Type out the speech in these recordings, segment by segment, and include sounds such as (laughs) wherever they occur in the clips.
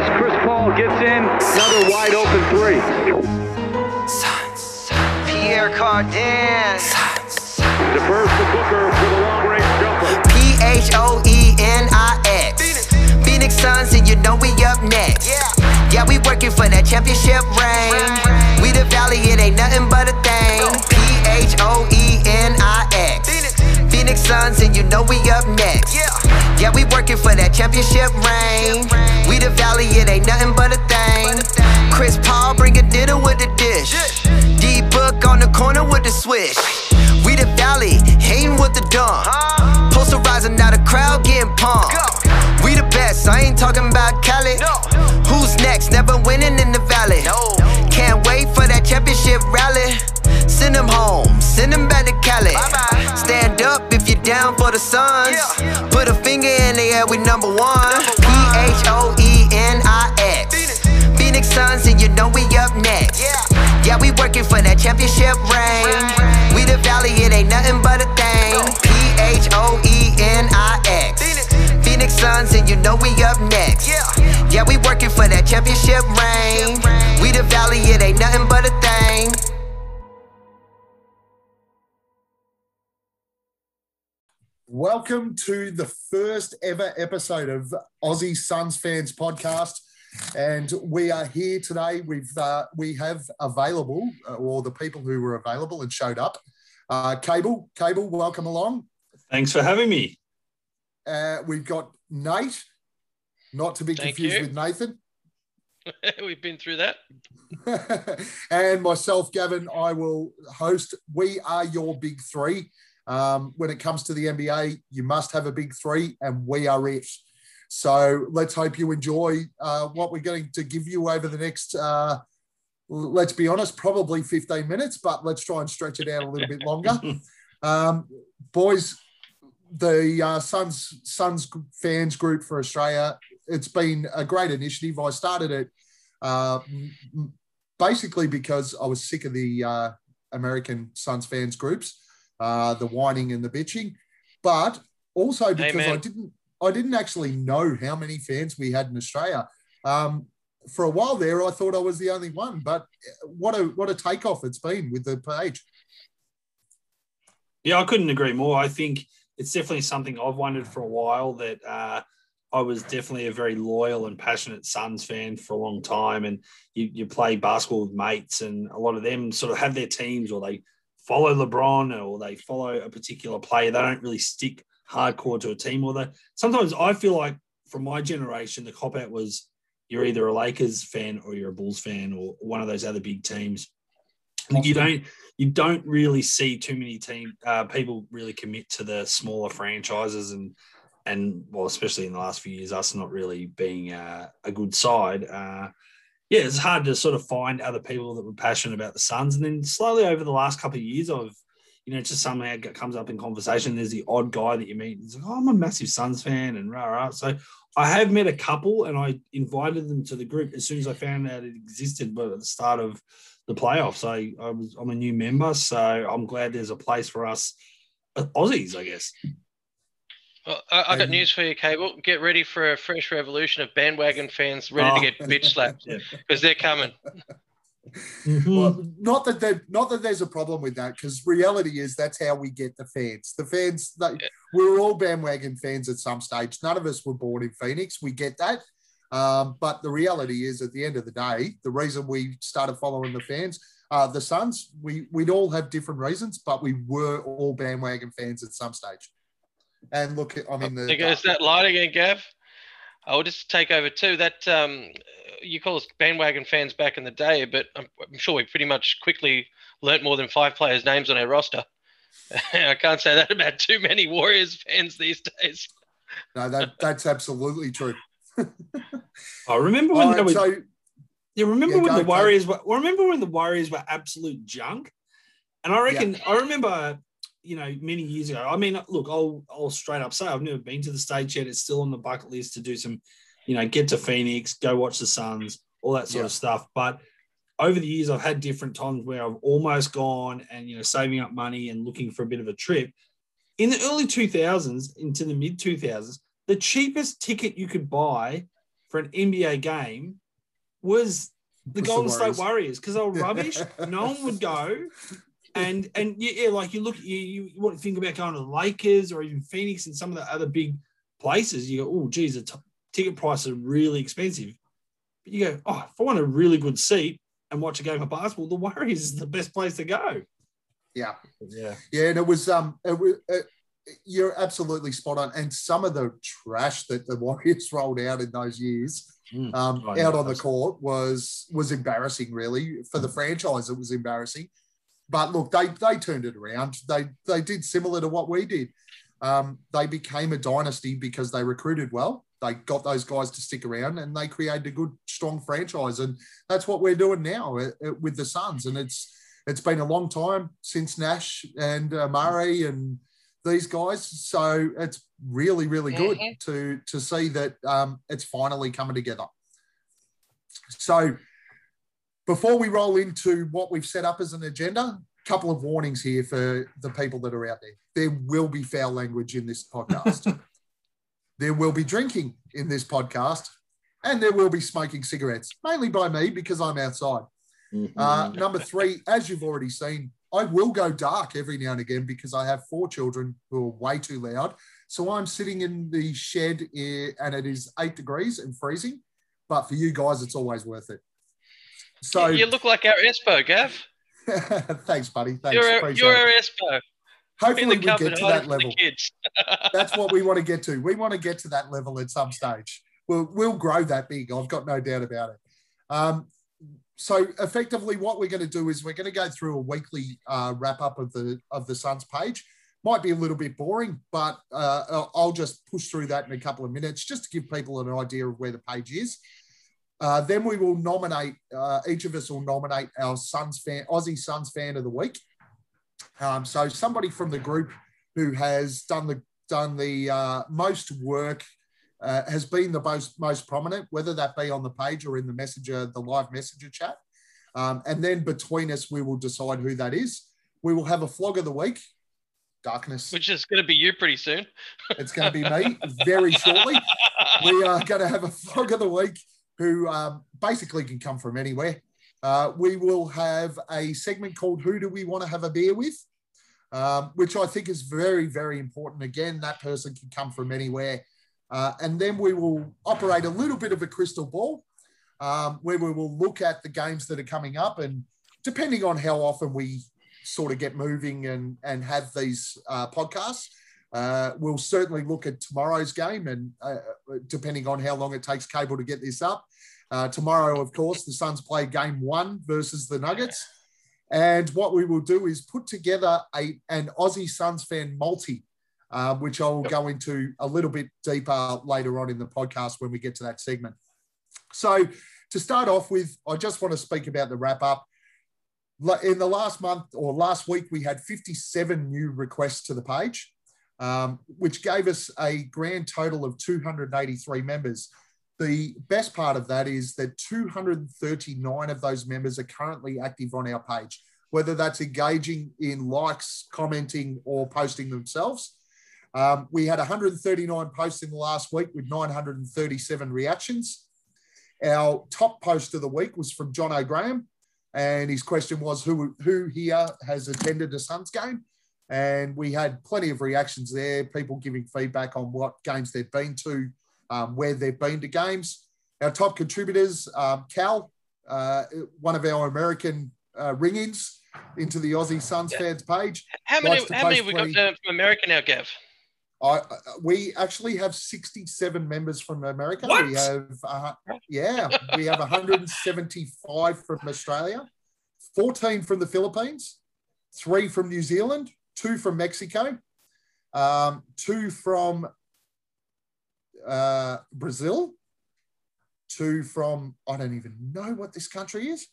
as Chris Paul gets in another wide open three. Pierre Cardin. Defers to Booker for the long range jumper. P H O E N I X. Phoenix Suns, and you know we up next. Yeah, we working for that championship ring. We the valley, it ain't nothing but a thing. P H O E N I X. Phoenix Suns, and you know we up next. Yeah, we working for that championship ring. We the valley, it ain't nothing but a thing. Chris Paul bring a dinner with the dish. D Book on the corner with the swish. We the valley, hating with the dumb. Posterizing now the crowd getting pumped. We the best, I ain't talking about Cali. Who's next? Never winning in the valley. Can't wait for that championship rally. Send them home, send them back to Cali. Stand up down for the Suns. Put a finger in the air, we number one. P H O E N I X. Phoenix Suns, and you know we up next. Yeah, we working for that championship ring. We the valley, it ain't nothing but a thing. P H O E N I X. Phoenix Suns, and you know we up next. Yeah, we working for that championship ring. We the valley, it ain't nothing but a thing. Welcome to the first ever episode of Aussie Suns Fans Podcast. And we are here today. We've uh, we have available, uh, or the people who were available and showed up. Uh, Cable, Cable, welcome along. Thanks for having me. Uh, we've got Nate, not to be Thank confused you. with Nathan, (laughs) We've been through that. (laughs) and myself, Gavin. I will host. We are your big three. Um, when it comes to the NBA, you must have a big three, and we are it. So let's hope you enjoy uh, what we're going to give you over the next, uh, let's be honest, probably 15 minutes, but let's try and stretch it out a little bit longer. (laughs) Um, boys, the uh, Suns, Suns fans group for Australia, it's been a great initiative. I started it uh, basically because I was sick of the uh, American Suns fans groups, uh, the whining and the bitching, but also because I didn't I didn't actually know how many fans we had in Australia. Um, for a while there, I thought I was the only one, but what a what a takeoff it's been with the page. Yeah, I couldn't agree more. I think it's definitely something I've wondered for a while that uh, I was definitely a very loyal and passionate Suns fan for a long time. And you, you play basketball with mates, and a lot of them sort of have their teams or they follow LeBron or they follow a particular player. They don't really stick hardcore to a team. Or they sometimes I feel like from my generation, the cop out was you're either a Lakers fan or you're a Bulls fan or one of those other big teams. You don't you don't really see too many team uh, people really commit to the smaller franchises and and well especially in the last few years us not really being uh, a good side uh, yeah it's hard to sort of find other people that were passionate about the Suns and then slowly over the last couple of years I've you know just somehow it comes up in conversation there's the odd guy that you meet and it's like oh I'm a massive Suns fan and rah rah so I have met a couple and I invited them to the group as soon as I found out it existed but at the start of the playoffs. I, I was I'm a new member, so I'm glad there's a place for us uh, Aussies, I guess. Well, I, I got news for you, Cable. Get ready for a fresh revolution of bandwagon fans ready Oh. to get bitch slapped (laughs) Yeah. because they're coming. Well, not that there, not that there's a problem with that, because reality is that's how we get the fans. The fans, they, Yeah. we're all bandwagon fans at some stage. None of us were born in Phoenix. We get that, um, but the reality is, at the end of the day, the reason we started following the fans, uh, the Suns, we we'd all have different reasons, but we were all bandwagon fans at some stage. And look, I mean, the, There goes that light again, Gav. I'll just take over too. That um, you call us bandwagon fans back in the day, but I'm, I'm sure we pretty much quickly learnt more than five players' names on our roster. (laughs) I can't say that about too many Warriors fans these days. no, that that's absolutely true. (laughs) I remember when All they right, were, so you remember Yeah, when go, the go. Warriors were remember when the Warriors were absolute junk? And I reckon I remember, you know, many years ago. I mean, look, I'll I'll straight up say I've never been to the stage yet. It's still on the bucket list to do some, you know, get to Phoenix, go watch the Suns, all that sort Yeah. of stuff. But over the years, I've had different times where I've almost gone and you know saving up money and looking for a bit of a trip. In the early 2000s into the mid 2000s, the cheapest ticket you could buy for an NBA game was the Was the Golden State. Warriors because they were (laughs) rubbish. no one would go. And and yeah, yeah, like you look, you you want to think about going to the Lakers or even Phoenix and some of the other big places. You go, oh, geez, the t- ticket prices are really expensive. But you go, oh, if I want a really good seat and watch a game of basketball, the Warriors is the best place to go. Yeah. Yeah, Yeah, and it was um, it was, uh, you're absolutely spot on. And some of the trash that the (laughs) Warriors rolled out in those years, Mm. um, Oh, out on the court was was embarrassing. Really, for the franchise, it was embarrassing. But look, they they turned it around. They they did similar to what we did. Um, they became a dynasty because they recruited well. They got those guys to stick around, and they created a good, strong franchise. And that's what we're doing now uh, uh, with the Suns. And it's it's been a long time since Nash and uh, Murray and these guys. So it's really, really good Mhm. to to see that um, it's finally coming together. So before we roll into what we've set up as an agenda, a couple of warnings here for the people that are out there. There will be foul language in this podcast. (laughs) there will be drinking in this podcast, and there will be smoking cigarettes, mainly by me because I'm outside. Uh, number three, as you've already seen, I will go dark every now and again because I have four children who are way too loud. So I'm sitting in the shed eh, and it is eight degrees and freezing. But for you guys, it's always worth it. So you look like our Espo, Gav. (laughs) thanks, buddy. Thanks. You're, our, Appreciate you're our Espo. Hopefully, we get to that level. kids. (laughs) That's what we want to get to. We want to get to that level at some stage. We'll, we'll grow that big. I've got no doubt about it. Um, so effectively, what we're going to do is we're going to go through a weekly uh, wrap up of the of the Suns page. Might be a little bit boring, but uh, I'll just push through that in a couple of minutes just to give people an idea of where the page is. Uh, then we will nominate. Uh, each of us will nominate our Suns fan, Aussie Suns fan of the week. Um, so somebody from the group who has done the done the uh, most work uh, has been the most most prominent, whether that be on the page or in the messenger, the live messenger chat. Um, and then between us, we will decide who that is. We will have a flog of the week. Darkness. Which is going to be you pretty soon. It's going to be me very shortly. We are going to have a flog of the week who um, basically can come from anywhere. Uh, we will have a segment called Who Do We Want to Have a Beer With? Um, which I think is very, very important. Again, that person can come from anywhere. Uh, and then we will operate a little bit of a crystal ball um, where we will look at the games that are coming up. And depending on how often we sort of get moving and, and have these uh, podcasts, uh, we'll certainly look at tomorrow's game. And uh, depending on how long it takes cable to get this up, uh, tomorrow, of course, the Suns play game one versus the Nuggets. And what we will do is put together a, an Aussie Suns fan multi, uh, which I will go into a little bit deeper later on in the podcast when we get to that segment. So, to start off with, I just want to speak about the wrap up. In the last month or last week, we had 57 new requests to the page, um, which gave us a grand total of 283 members. The best part of that is that 239 of those members are currently active on our page, whether that's engaging in likes, commenting, or posting themselves. Um, we had 139 posts in the last week with 937 reactions. Our top post of the week was from Jono Graham, and his question was who, who here has attended a Suns game? And we had plenty of reactions there, people giving feedback on what games they've been to, um, where they've been to games. Our top contributors, um, Cal, uh, one of our American uh, ring-ins into the Aussie Suns Yeah. fans page. How many? How many have we got uh, from America now, Gav? I, I- we actually have 67 members from America. What? We have, uh, yeah, we have 175 from Australia, 14 from the Philippines, three from New Zealand, two from Mexico, um, two from uh, Brazil, two from, I don't even know what this country is,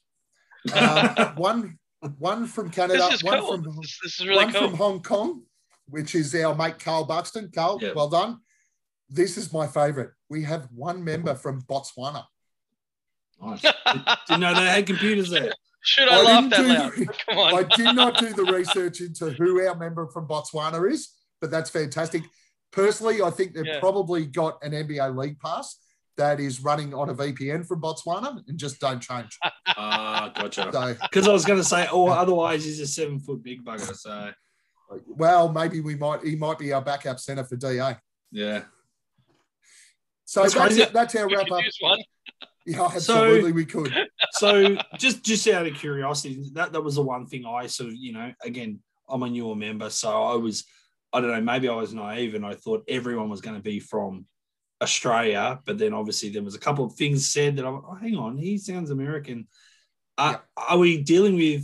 um, (laughs) one, one from Canada, This is one cool. from This, this is really one cool. from Hong Kong, which is our mate Carl Buxton. Carl, Yeah. well done. This is my favorite. We have one member from Botswana. Nice. Didn't know they had computers there. (laughs) Should I, I laugh that do loud? the- (laughs) Come on. I did not do the research into who our member from Botswana is, but that's fantastic. Personally, I think they've Yeah. probably got an NBA league pass that is running on a VPN from Botswana and just don't change. (laughs) Ah, gotcha. So, Because I was going to say, oh, otherwise he's a seven foot big bugger. So well, maybe we might he might be our backup center for DA. yeah. So That's that's, crazy. that's our We wrap up. one. Yeah, (laughs) absolutely, we could. (laughs) So just just out of curiosity, that that was the one thing I sort of, you know, again, I'm a newer member, so I was, I don't know, maybe I was naive and I thought everyone was going to be from Australia, but then obviously there was a couple of things said that I'm, oh, hang on, he sounds American. Uh, Are we dealing with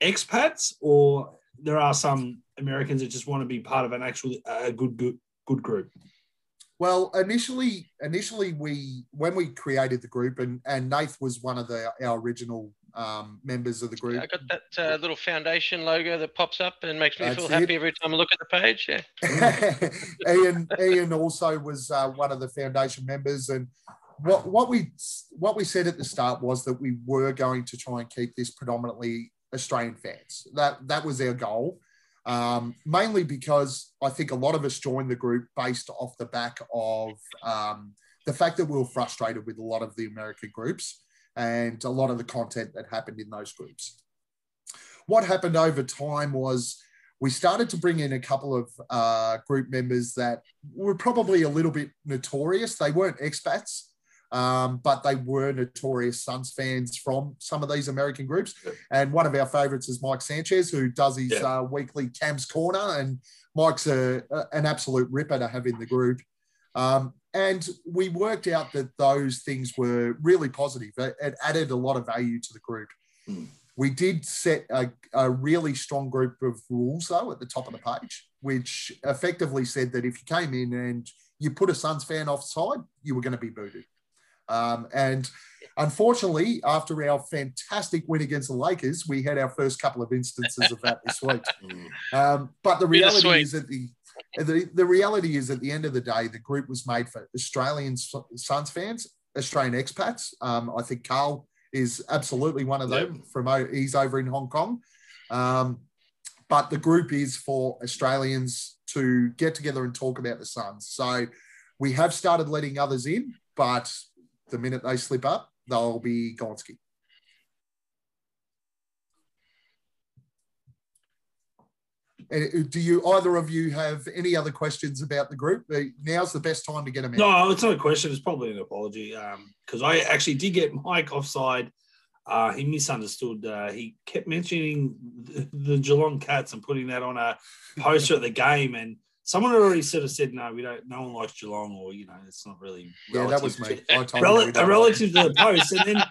expats, or there are some Americans that just want to be part of an actual a good good good group? Well, initially, initially we when we created the group, and and Nath was one of the our original um, members of the group. I got that uh, little foundation logo that pops up and makes me That's feel it. happy every time I look at the page. Yeah. (laughs) Ian Ian also was uh, one of the foundation members, and what what we what we said at the start was that we were going to try and keep this predominantly Australian fans. That that was our goal, um, mainly because I think a lot of us joined the group based off the back of um, the fact that we were frustrated with a lot of the American groups and a lot of the content that happened in those groups. What happened over time was we started to bring in a couple of uh, group members that were probably a little bit notorious. They weren't expats, um, but they were notorious Suns fans from some of these American groups. And one of our favorites is Mike Sanchez, who does his Yeah. uh, weekly Cam's Corner. And Mike's a, a- an absolute ripper to have in the group. Um, and we worked out that those things were really positive. It, it added a lot of value to the group. Hmm. We did set a, a really strong group of rules, though, at the top of the page, which effectively said that if you came in and you put a Suns fan offside, you were going to be booted. Um, and unfortunately, after our fantastic win against the Lakers, we had our first couple of instances of that this week. (laughs) Um, but the reality is that the, the the reality is at the end of the day, the group was made for Australian Suns fans, Australian expats. Um, I think Carl is absolutely one of them. From he's over in Hong Kong, um, but the group is for Australians to get together and talk about the Suns. So we have started letting others in, but the minute they slip up, they'll be Gonski. Do you either of you have any other questions about the group? Uh, Now's the best time to get them in. No, it's not a question. It's probably an apology. Because I actually did get Mike offside. Uh, he misunderstood. Uh, he kept mentioning the, the Geelong Cats and putting that on a poster at the game. And someone had already sort of said, no, we don't, no one likes Geelong, or, you know, it's not really. Yeah, that was me. to- (laughs) I rel- relative to the (laughs) post. And then,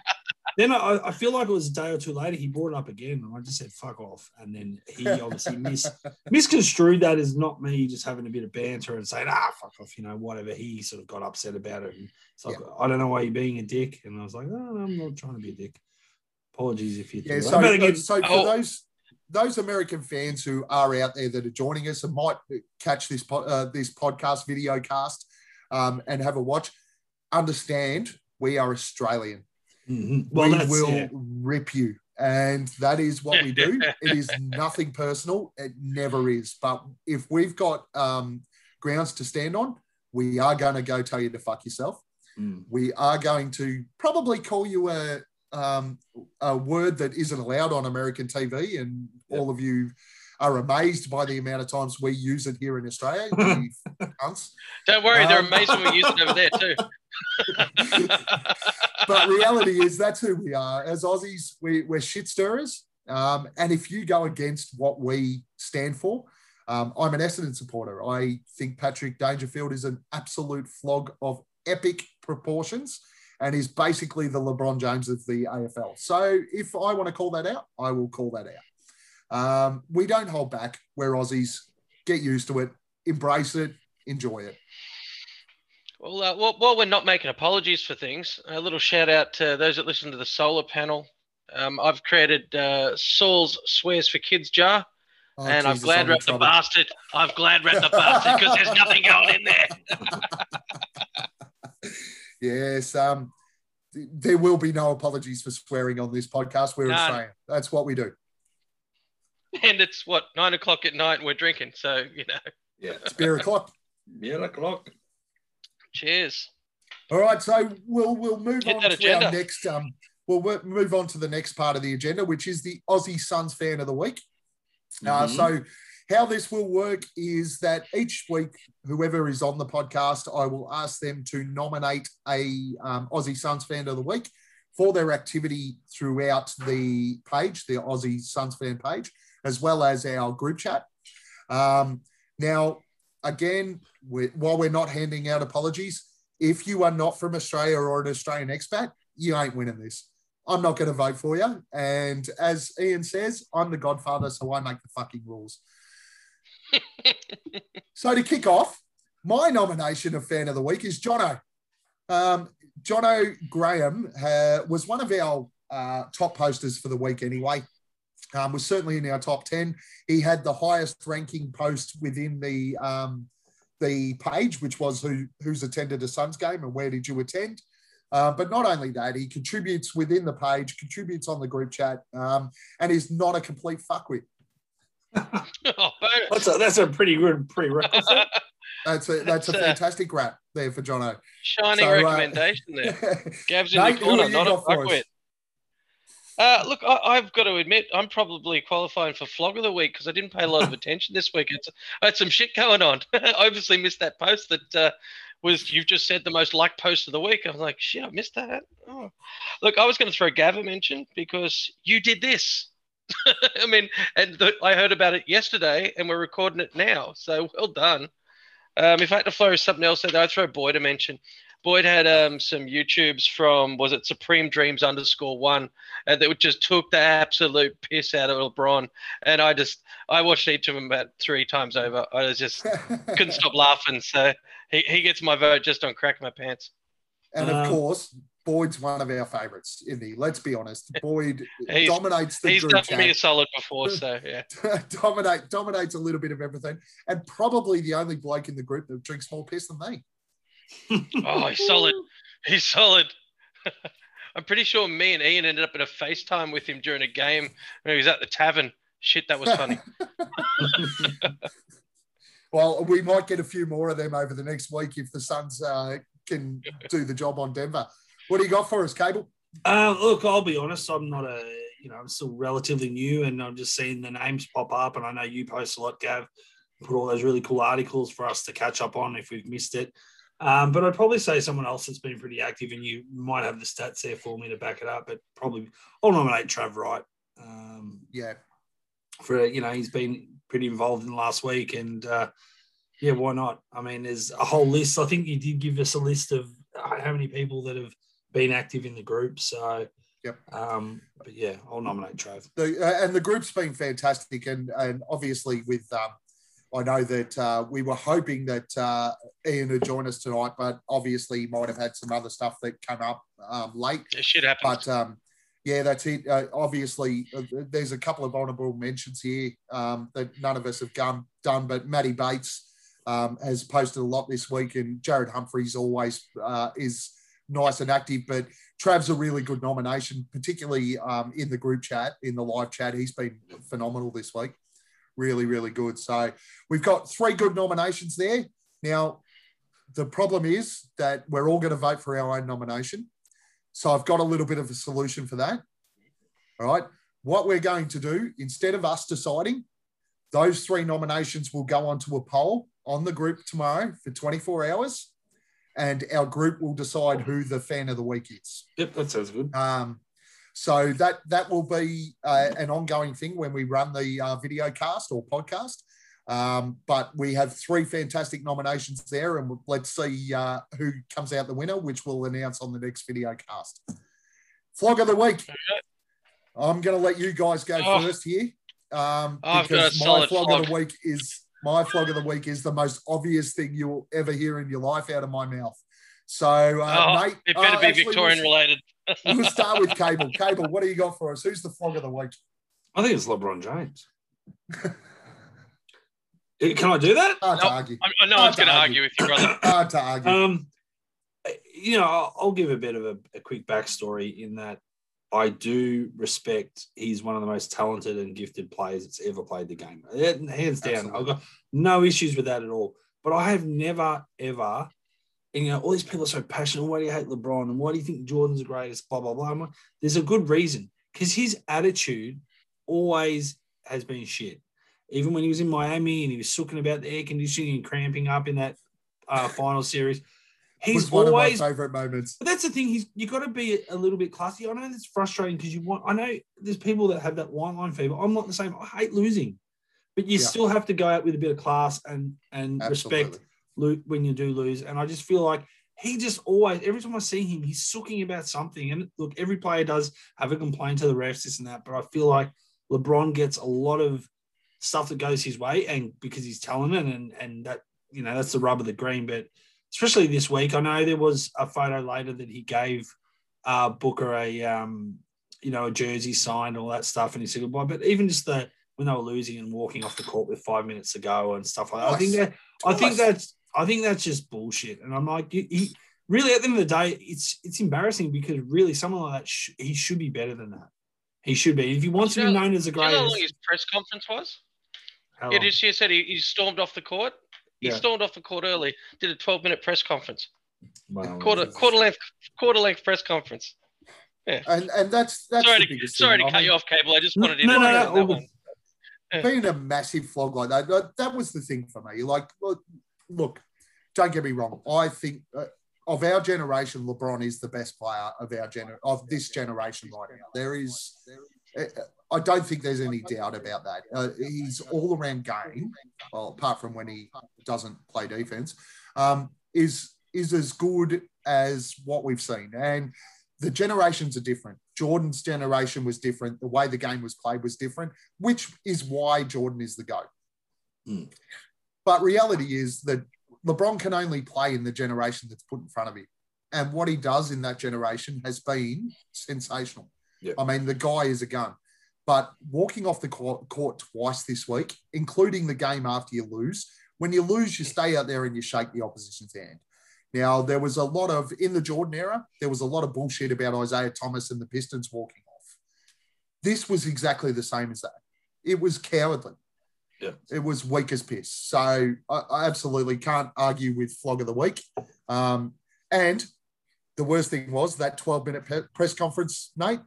then I, I feel like it was a day or two later, he brought it up again. And I just said, fuck off. And then he obviously mis- (laughs) misconstrued that as not me just having a bit of banter and saying, ah, fuck off, you know, whatever. He sort of got upset about it. And it's like, I don't know why you're being a dick. And I was like, oh, I'm not trying to be a dick. Apologies if you Yeah, so. Again, so for Oh. those those American fans who are out there that are joining us and might catch this po- uh, this podcast video cast um, and have a watch, understand we are Australian. Mhm. well, we will yeah. rip you, and that is what we do. (laughs) it is nothing personal. It never is. But if we've got um, grounds to stand on, we are going to go tell you to fuck yourself Mm. we are going to probably call you a um, a word that isn't allowed on American TV, and all of you are amazed by the amount of times we use it here in Australia. (laughs) Don't worry, they're Um, amazing we use it over there too. (laughs) but reality is that's who we are as Aussies. We, we're shit stirrers, um, and if you go against what we stand for. Um, I'm an Essendon supporter. I think Patrick Dangerfield is an absolute flog of epic proportions and is basically the LeBron James of the AFL. So if I want to call that out, I will call that out. Um, we don't hold back. We're Aussies. Get used to it, embrace it, enjoy it. Well, uh, while, while we're not making apologies for things, a little shout out to those that listen to the solar panel. Um, I've created uh, Saul's Swears for Kids jar, Oh, and I've Jesus, glad I'm in wrapped the bastard. I've glad wrapped the bastard because there's nothing going in there. (laughs) Yes. Um, th- there will be no apologies for swearing on this podcast. We're None. Australian. That's what we do. (laughs) And it's what nine o'clock at night, and we're drinking. So you know, Yeah. It's beer o'clock. (laughs) Yeah, o'clock. cheers. All right, so we'll we'll move Hit on to agenda. our next um we'll move on to the next part of the agenda, which is the Aussie Suns fan of the week. Uh, Mhm. so how this will work is that each week, whoever is on the podcast, I will ask them to nominate a um, Aussie Suns fan of the week for their activity throughout the page, the Aussie Suns fan page, as well as our group chat. Um, now, again, we while we're not handing out apologies, if you are not from Australia or an Australian expat, you ain't winning this. I'm not going to vote for you. And as Ian says, I'm the godfather, so I make the fucking rules. (laughs) so to kick off, my nomination of fan of the week is Jono. Um, Jono Graham uh, was one of our uh, top posters for the week anyway. Um, was certainly in our top 10. He had the highest ranking post within the um, the page, which was who who's attended a Suns game and where did you attend. Uh, but not only that, he contributes within the page, contributes on the group chat, um, and is not a complete fuckwit. Oh, That's a, that's a pretty good prerequisite. (laughs) That's a that's a That's, uh, fantastic rap there for Jono. shining So, uh, recommendation there. (laughs) Gav's in Nate, the corner, not a got for fuckwit. Uh, look, I, I've got to admit, I'm probably qualifying for flog of the week because I didn't pay a lot of (laughs) attention this week. It's, I had some shit going on. (laughs) I obviously missed that post that uh, was you've just said the most liked post of the week. I was like, shit, I missed that. Oh. Look, I was going to throw Gav a mention because you did this. (laughs) I mean, and the, I heard about it yesterday, and we're recording it now. So well done. Um, if I had to throw something else, I'd throw Boyd a mention. Boyd had um, some YouTubes from was it Supreme Dreams underscore one, and that just took the absolute piss out of LeBron. And I just I watched each of them about three times over. I was just (laughs) couldn't stop laughing. So he, he gets my vote just on cracking my pants. and of Um, course, Boyd's one of our favourites, in the. Let's be honest. Boyd (laughs) He's- dominates the He's group done chat. me a solid before, so (laughs) yeah. dominate dominates a little bit of everything, and probably the only bloke in the group that drinks more piss than me. Oh, he's solid. (laughs) He's solid. (laughs) I'm pretty sure me and Ian ended up in a FaceTime with him during a game when he was at the tavern. Shit, that was funny. (laughs) Well, we might get a few more of them over the next week if the Suns uh, can do the job on Denver. What do you got for us, Cable? Uh, look, I'll be honest. I'm not a, you know, I'm still relatively new, and I'm just seeing the names pop up. And I know you post a lot, Gav. Put all those really cool articles for us to catch up on if we've missed it. Um, but I'd probably say someone else that's been pretty active, and you might have the stats there for me to back it up. But probably, I'll nominate Trav Wright. Um, Yeah, for you know he's been pretty involved in the last week and uh yeah why not i mean there's a whole list i think you did give us a list of uh, how many people that have been active in the group so Yep. um but yeah i'll nominate trav the, uh, and the group's been fantastic, and and obviously with um, I know that uh, we were hoping that uh, Ian would join us tonight, but obviously he might have had some other stuff that came up um, late. Shit happens. But um, yeah, that's it. Uh, obviously, uh, there's a couple of honourable mentions here um, that none of us have done. Done, but Matty Bates um, has posted a lot this week, and Jared Humphreys always uh, is nice and active. But Trav's a really good nomination, particularly um, in the group chat, in the live chat. He's been phenomenal this week. Really, really good. So we've got three good nominations there. Now, the problem is that we're all going to vote for our own nomination. So I've got a little bit of a solution for that. All right. What we're going to do, instead of us deciding, those three nominations will go onto a poll on the group tomorrow for 24 hours. And our group will decide who the fan of the week is. yep that sounds good Um, so that that will be uh, an ongoing thing when we run the uh, video cast or podcast. Um, but we have three fantastic nominations there, and let's see uh, who comes out the winner, which we'll announce on the next video cast. Flog of the week. I'm going to let you guys go Oh. first here, um, I've got a because my solid flog, of the week is my flog of the week is the most obvious thing you'll ever hear in your life out of my mouth. So, uh, oh, mate, it better uh, be Victorian related. We'll start with Cable. Cable, what do you got for us? Who's the flog of the week? i think it's lebron james (laughs) can i do that Hard to Nope. argue. I, I know Hard one's going to argue. argue with you, brother. (coughs) Hard to argue. Um, you know, I'll, I'll give a bit of a, a quick backstory in that I do respect he's one of the most talented and gifted players that's ever played the game. Hands down, I've got no issues with that at all. But I have never ever and you know, all these people are so passionate. Why do you hate LeBron? And why do you think Jordan's the greatest? Blah blah blah. Like, There's a good reason because his attitude always has been shit. Even when he was in Miami and he was sooking about the air conditioning and cramping up in that uh, final series, he's one always. of my favorite moments. But that's the thing. He's you got to be a little bit classy. I know that's frustrating because you want. I know there's people that have that white line fever. I'm not the same. I hate losing, but you Yeah. still have to go out with a bit of class and and Absolutely. respect when you do lose. And I just feel like he just always, every time I see him, he's sooking about something. And look, every player does have a complaint to the refs, this and that. But I feel like LeBron gets a lot of stuff that goes his way, and because he's talented, and and that you know that's the rub of the green. But especially this week, I know there was a photo later that he gave uh, Booker a um, you know a jersey signed, all that stuff, and he said goodbye. But even just the when they were losing and walking off the court with five minutes to go and stuff like that, I think that I think that's I think that's just bullshit. And I'm like, he, he- really at the end of the day, it's it's embarrassing because really someone like that sh- he should be better than that. He should be. If he wants to be Do you know- known as a Do you know how long his press conference was? how Yeah, just you said he, he stormed off the court. He Yeah. stormed off the court early. Did a 12 minute press conference. Well, Quarter quarter length quarter length press conference. Yeah. And and that's that's sorry the to, biggest sorry thing. to I cut mean, you off, Cable. I just No, wanted to no, no, interject no, on that all one. being a massive flog like that, that, that was the thing for me. Like, look, look don't get me wrong. I think uh, of our generation, LeBron is the best player of our gener of this generation right now. There is, uh, I don't think there's any doubt about that. Uh, he's all around game, well, apart from when he doesn't play defense, um, is is as good as what we've seen. And the generations are different. Jordan's generation was different. The way the game was played was different, which is why Jordan is the GOAT. Hmm. But reality is that LeBron can only play in the generation that's put in front of him. And what he does in that generation has been sensational. Yeah. I mean, the guy is a gun. But walking off the court, court twice this week, including the game after you lose, when you lose, you stay out there and you shake the opposition's hand. Now, there was a lot of, in the Jordan era, there was a lot of bullshit about Isiah Thomas and the Pistons walking off. This was exactly the same as that. It was cowardly. Yeah. It was weak as piss. So I, I absolutely can't argue with flog of the week. Um, and the worst thing was that 12 minute pe- press conference, Nate.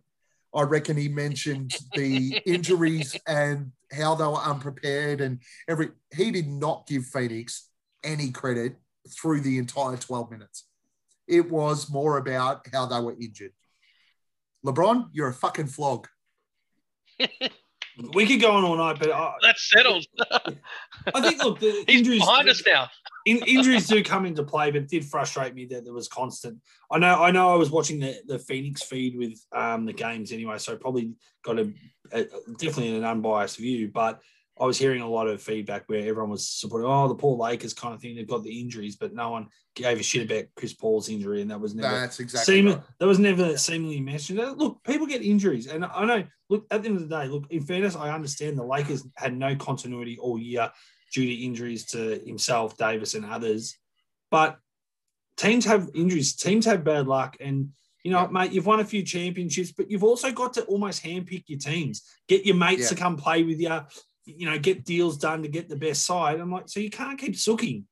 I reckon he mentioned the (laughs) injuries and how they were unprepared and every. He did not give Phoenix any credit through the entire 12 minutes. It was more about how they were injured. LeBron, you're a fucking flog. (laughs) we could go on all night, but I, That's settled. I think look, the He's injuries behind us now. in, injuries do come into play, but did frustrate me that there was constant. I know, I know, I was watching the, the Phoenix feed with um, the games anyway, so probably got a, a definitely an unbiased view. But I was hearing a lot of feedback where everyone was supporting, oh, the poor Lakers kind of thing. They've got the injuries, but no one gave a shit about Chris Paul's injury, and that was never That's exactly seem, right. that was never seemingly mentioned. Uh, Look, people get injuries, and I know. Look, at the end of the day, look. In fairness, I understand the Lakers had no continuity all year due to injuries to himself, Davis, and others. But teams have injuries. Teams have bad luck, and you know, Yeah. mate, you've won a few championships, but you've also got to almost handpick your teams. Get your mates Yeah. to come play with you. You know, get deals done to get the best side. I'm like, so you can't keep sooking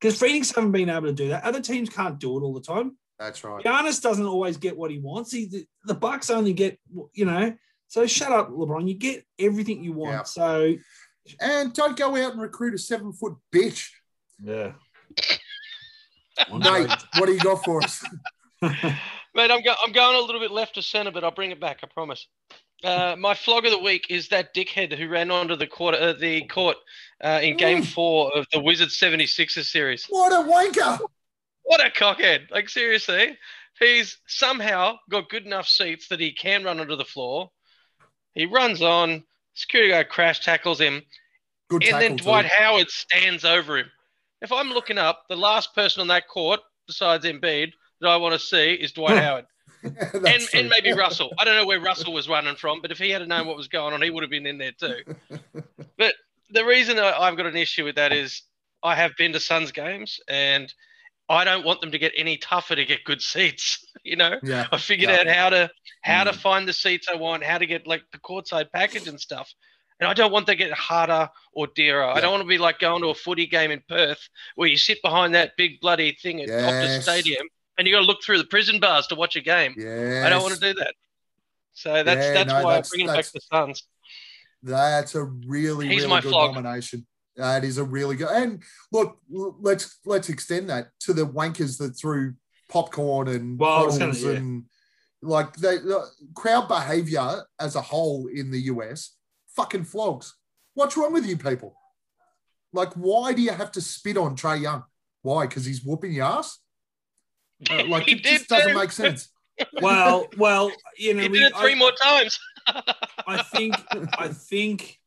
because Phoenix haven't been able to do that. Other teams can't do it all the time. That's right. Giannis doesn't always get what he wants. He, the, the Bucks only get, you know. So shut up, LeBron. You get everything you want. Yeah. So And don't go out and recruit a seven foot bitch. yeah, (laughs) Nate, what do you got for us? (laughs) Mate, I'm, go- I'm going a little bit left of center, but I'll bring it back. I promise. Uh, my flog of the week is that dickhead who ran onto the court, uh, the court uh, in Game Mm. Four of the Wizards 76ers series. What a wanker. What a cockhead! Like seriously, he's somehow got good enough seats that he can run onto the floor. He runs on. Security guard crash tackles him, Good and then too. Dwight Howard stands over him. If I'm looking up, the last person on that court besides Embiid that I want to see is Dwight Howard. (laughs) And, true. and maybe Russell. I don't know where (laughs) Russell was running from, but if he had known what was going on, he would have been in there too. (laughs) But the reason I've got an issue with that is I have been to Suns games and I don't want them to get any tougher to get good seats. You know, Yeah. I figured Yeah. out how to how to Mm. find the seats I want, how to get like the courtside package and stuff. And I don't want to get harder or dearer. I don't want to be like going to a footy game in Perth where you sit behind that big bloody thing at Optus Stadium and you got to look through the prison bars to watch a game. Yeah. I don't want to do that. So that's Yeah, that's no, why that's- I'm bringing back the Suns. That's a really, He's really my good flog. nomination. That is a really good. And look, let's let's extend that to the wankers that threw popcorn and Well, bottles gonna- yeah. and like they the crowd behavior as a whole in the US fucking flogs. What's wrong with you people? Like, why do you have to spit on Trae Young? Why? Because he's whooping your ass? Uh, (laughs) like, it just did doesn't too. make sense. (laughs) Well, well, you know, He we, did it three I, more times. (laughs) I think, I think,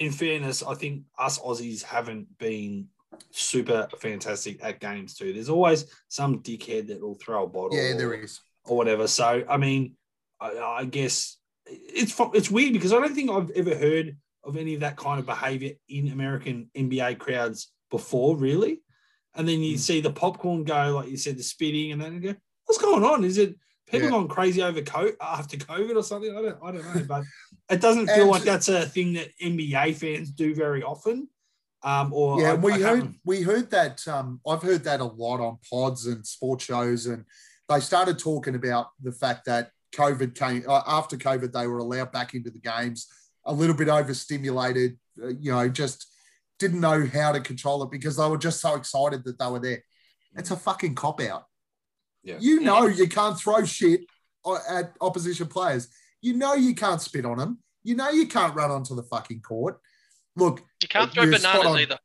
in fairness, I think us Aussies haven't been super fantastic at games too. There's always some dickhead that will throw a bottle. Yeah, or- there is. or whatever. So I mean, I, I guess it's it's weird because I don't think I've ever heard of any of that kind of behavior in American NBA crowds before, really. And then you Mm. see the popcorn go, like you said, the spitting, and then you go, "What's going on? Is it people Yeah. going crazy over co- after COVID or something? I don't, I don't know, but it doesn't feel And- like that's a thing that NBA fans do very often. Um, or yeah, I- we I heard we heard that. Um, I've heard that a lot on pods and sports shows, and they started talking about the fact that COVID came uh, after COVID. They were allowed back into the games, a little bit overstimulated. Uh, you know, just didn't know how to control it because they were just so excited that they were there. It's a fucking cop out. Yeah. You know you can't throw shit at opposition players. You know you can't spit on them. You know you can't run onto the fucking court. Look, You can't throw bananas on. either.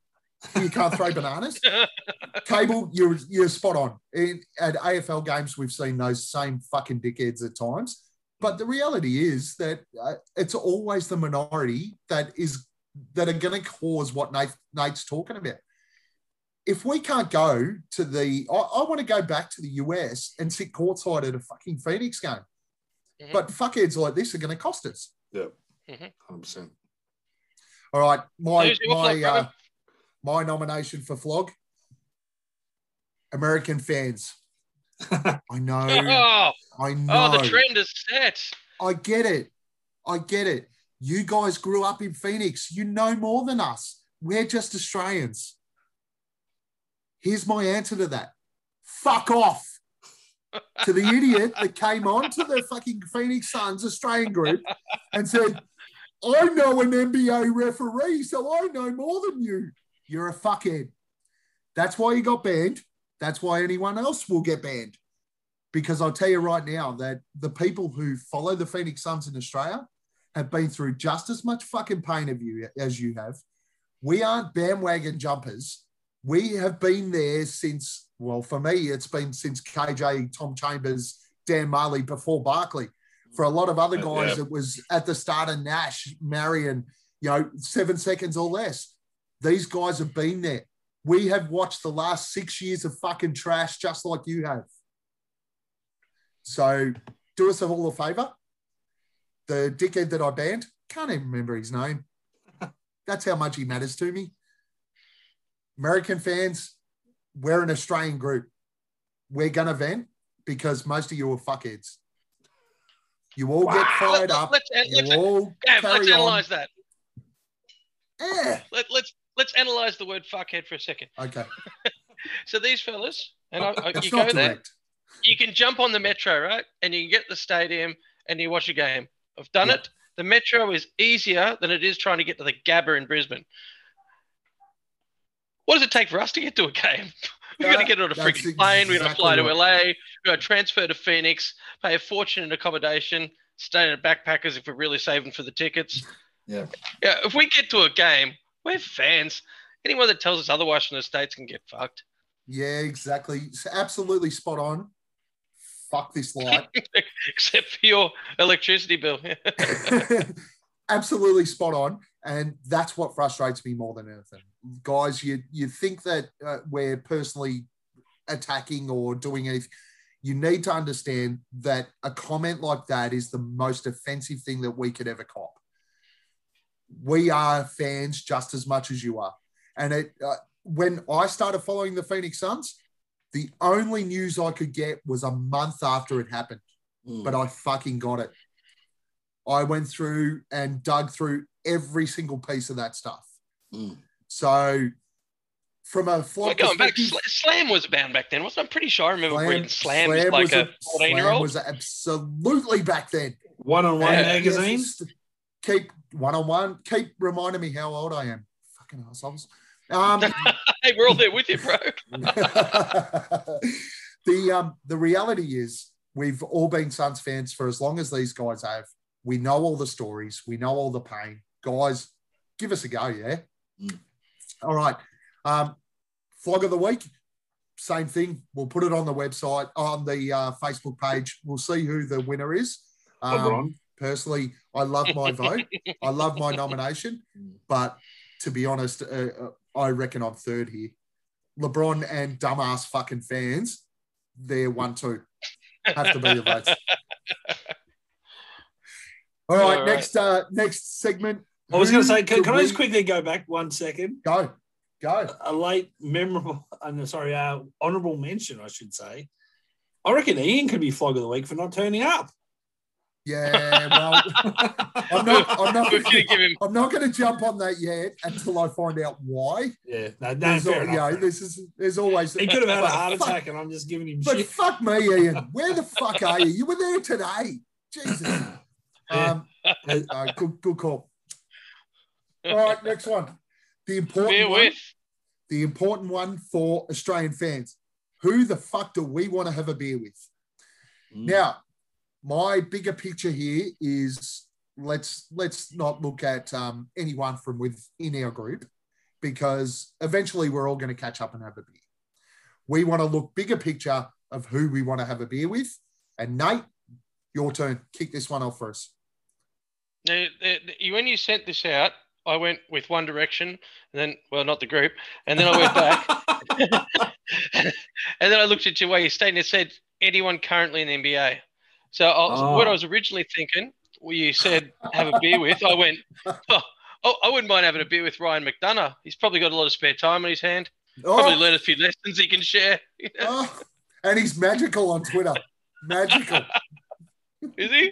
you can't throw bananas. (laughs) Cable, you're you're spot on. In, at AFL games, we've seen those same fucking dickheads at times. But the reality is that uh, it's always the minority that is that are going to cause what Nate, Nate's talking about. If we can't go to the, I, I want to go back to the US and sit courtside at a fucking Phoenix game. Mhm. But fuckheads like this are going to cost us. yeah, Mhm. 100%. All right, my my flog, uh, my nomination for flog. American fans. (laughs) I know. Oh, I know. oh, the trend is set. I get it. I get it. You guys grew up in Phoenix. You know more than us. We're just Australians. Here's my answer to that. Fuck off. (laughs) to the idiot that came on to the fucking Phoenix Suns Australian group and said, I know an NBA referee, so I know more than you. You're a fuckhead. That's why you got banned. That's why anyone else will get banned. Because I'll tell you right now that the people who follow the Phoenix Suns in Australia have been through just as much fucking pain of you as you have. We aren't bandwagon jumpers. We have been there since, well, for me, it's been since KJ, Tom Chambers, Dan Majerle before Barkley. For a lot of other uh, guys, Yeah. it was at the start of Nash, Marion, you know, seven seconds or less. These guys have been there. We have watched the last six years of fucking trash just like you have. So do us all a favor. The dickhead that I banned, can't even remember his name. (laughs) That's how much he matters to me. American fans, we're an Australian group. We're going to vent because most of you are fuckheads. You all get fired up. Let's, let's, all Gav, let's carry on. analyze that. Eh, Let, let's let's analyze the word fuckhead for a second. Okay. (laughs) So these fellas, and I, I, you go not there, you can jump on the metro, right? And you can get the stadium and you watch a game. I've done it. The metro is easier than it is trying to get to the Gabba in Brisbane. What does it take for us to get to a game? We've got to get on a freaking plane. We've got to fly to. LA. We've got to transfer to Phoenix, pay a fortune in accommodation, stay in a backpackers if we're really saving for the tickets. (laughs) Yeah. Yeah, if we get to a game, we're fans. Anyone that tells us otherwise from the States can get fucked. Yeah, exactly. It's absolutely spot on. Fuck this light. (laughs) Except for your electricity bill. (laughs) (laughs) absolutely spot on. And that's what frustrates me more than anything. Guys you you think that uh, we're personally attacking or doing anything. You need to understand that a comment like that is the most offensive thing that we could ever cop. We are fans just as much as you are. And it uh, when i started following the phoenix suns the only news i could get was a month after it happened Mm. but I fucking got it. I went through and dug through every single piece of that stuff. Mm. So, from a We're going back. Slam was banned back then, wasn't? I'm pretty sure I remember reading Slam, was Slam like was a 14 year old. was absolutely back then. One on one Yeah. magazine. Yes, keep one on one. Keep reminding me how old I am. Fucking assholes. Um, (laughs) Hey, we're all there with you, bro. (laughs) the um, the reality is we've all been Suns fans for as long as these guys have. We know all the stories. We know all the pain. Guys, give us a go, yeah. Mm. All right. Um, flog of the week. Same thing. We'll put it on the website on the uh, Facebook page. We'll see who the winner is. LeBron. Um, personally, I love my vote. I love my (laughs) nomination, but to be honest, uh, uh, I reckon I'm third here. LeBron and dumbass fucking fans, they're one two. Have to be the votes. (laughs) All right, All right. next uh next segment. I was going to say, can, can I just quickly go back one second? go go? A late memorable, (laughs) uh, sorry, uh, honourable mention, I should say. I reckon Ian could be flog of the week for not turning up. Yeah, well, (laughs) I'm not. I'm not. Gonna give him. I'm not going to jump on that yet until I find out why. Yeah, no, no There's, fair al- enough. you know, this is there's always. he could have had a But heart fuck- attack, and I'm just giving him shit. But shit. fuck me, Ian. Where the fuck are you? You were there today. Jesus. Um, uh, good, good call. All right, next one. The important Bear one. with. The important one for Australian fans. Who the fuck do we want to have a beer with? Mm. Now, my bigger picture here is let's let's not look at um, anyone from within our group because eventually we're all going to catch up and have a beer. We want to look bigger picture of who we want to have a beer with. And Nate, your turn. Kick this one off for us. Now, when you sent this out, I went with One Direction, and then, well, not the group, and then I went back, (laughs) (laughs) and then I looked at your way you stayed, and it said anyone currently in the NBA. So I was, what I Oh. was originally thinking, well, you said have a beer with, I went, (laughs) oh, oh, I wouldn't mind having a beer with Ryan McDonough. He's probably got a lot of spare time on his hand. Probably Oh, learn a few lessons he can share. (laughs) oh, and he's magical on Twitter. Magical. (laughs) Is he?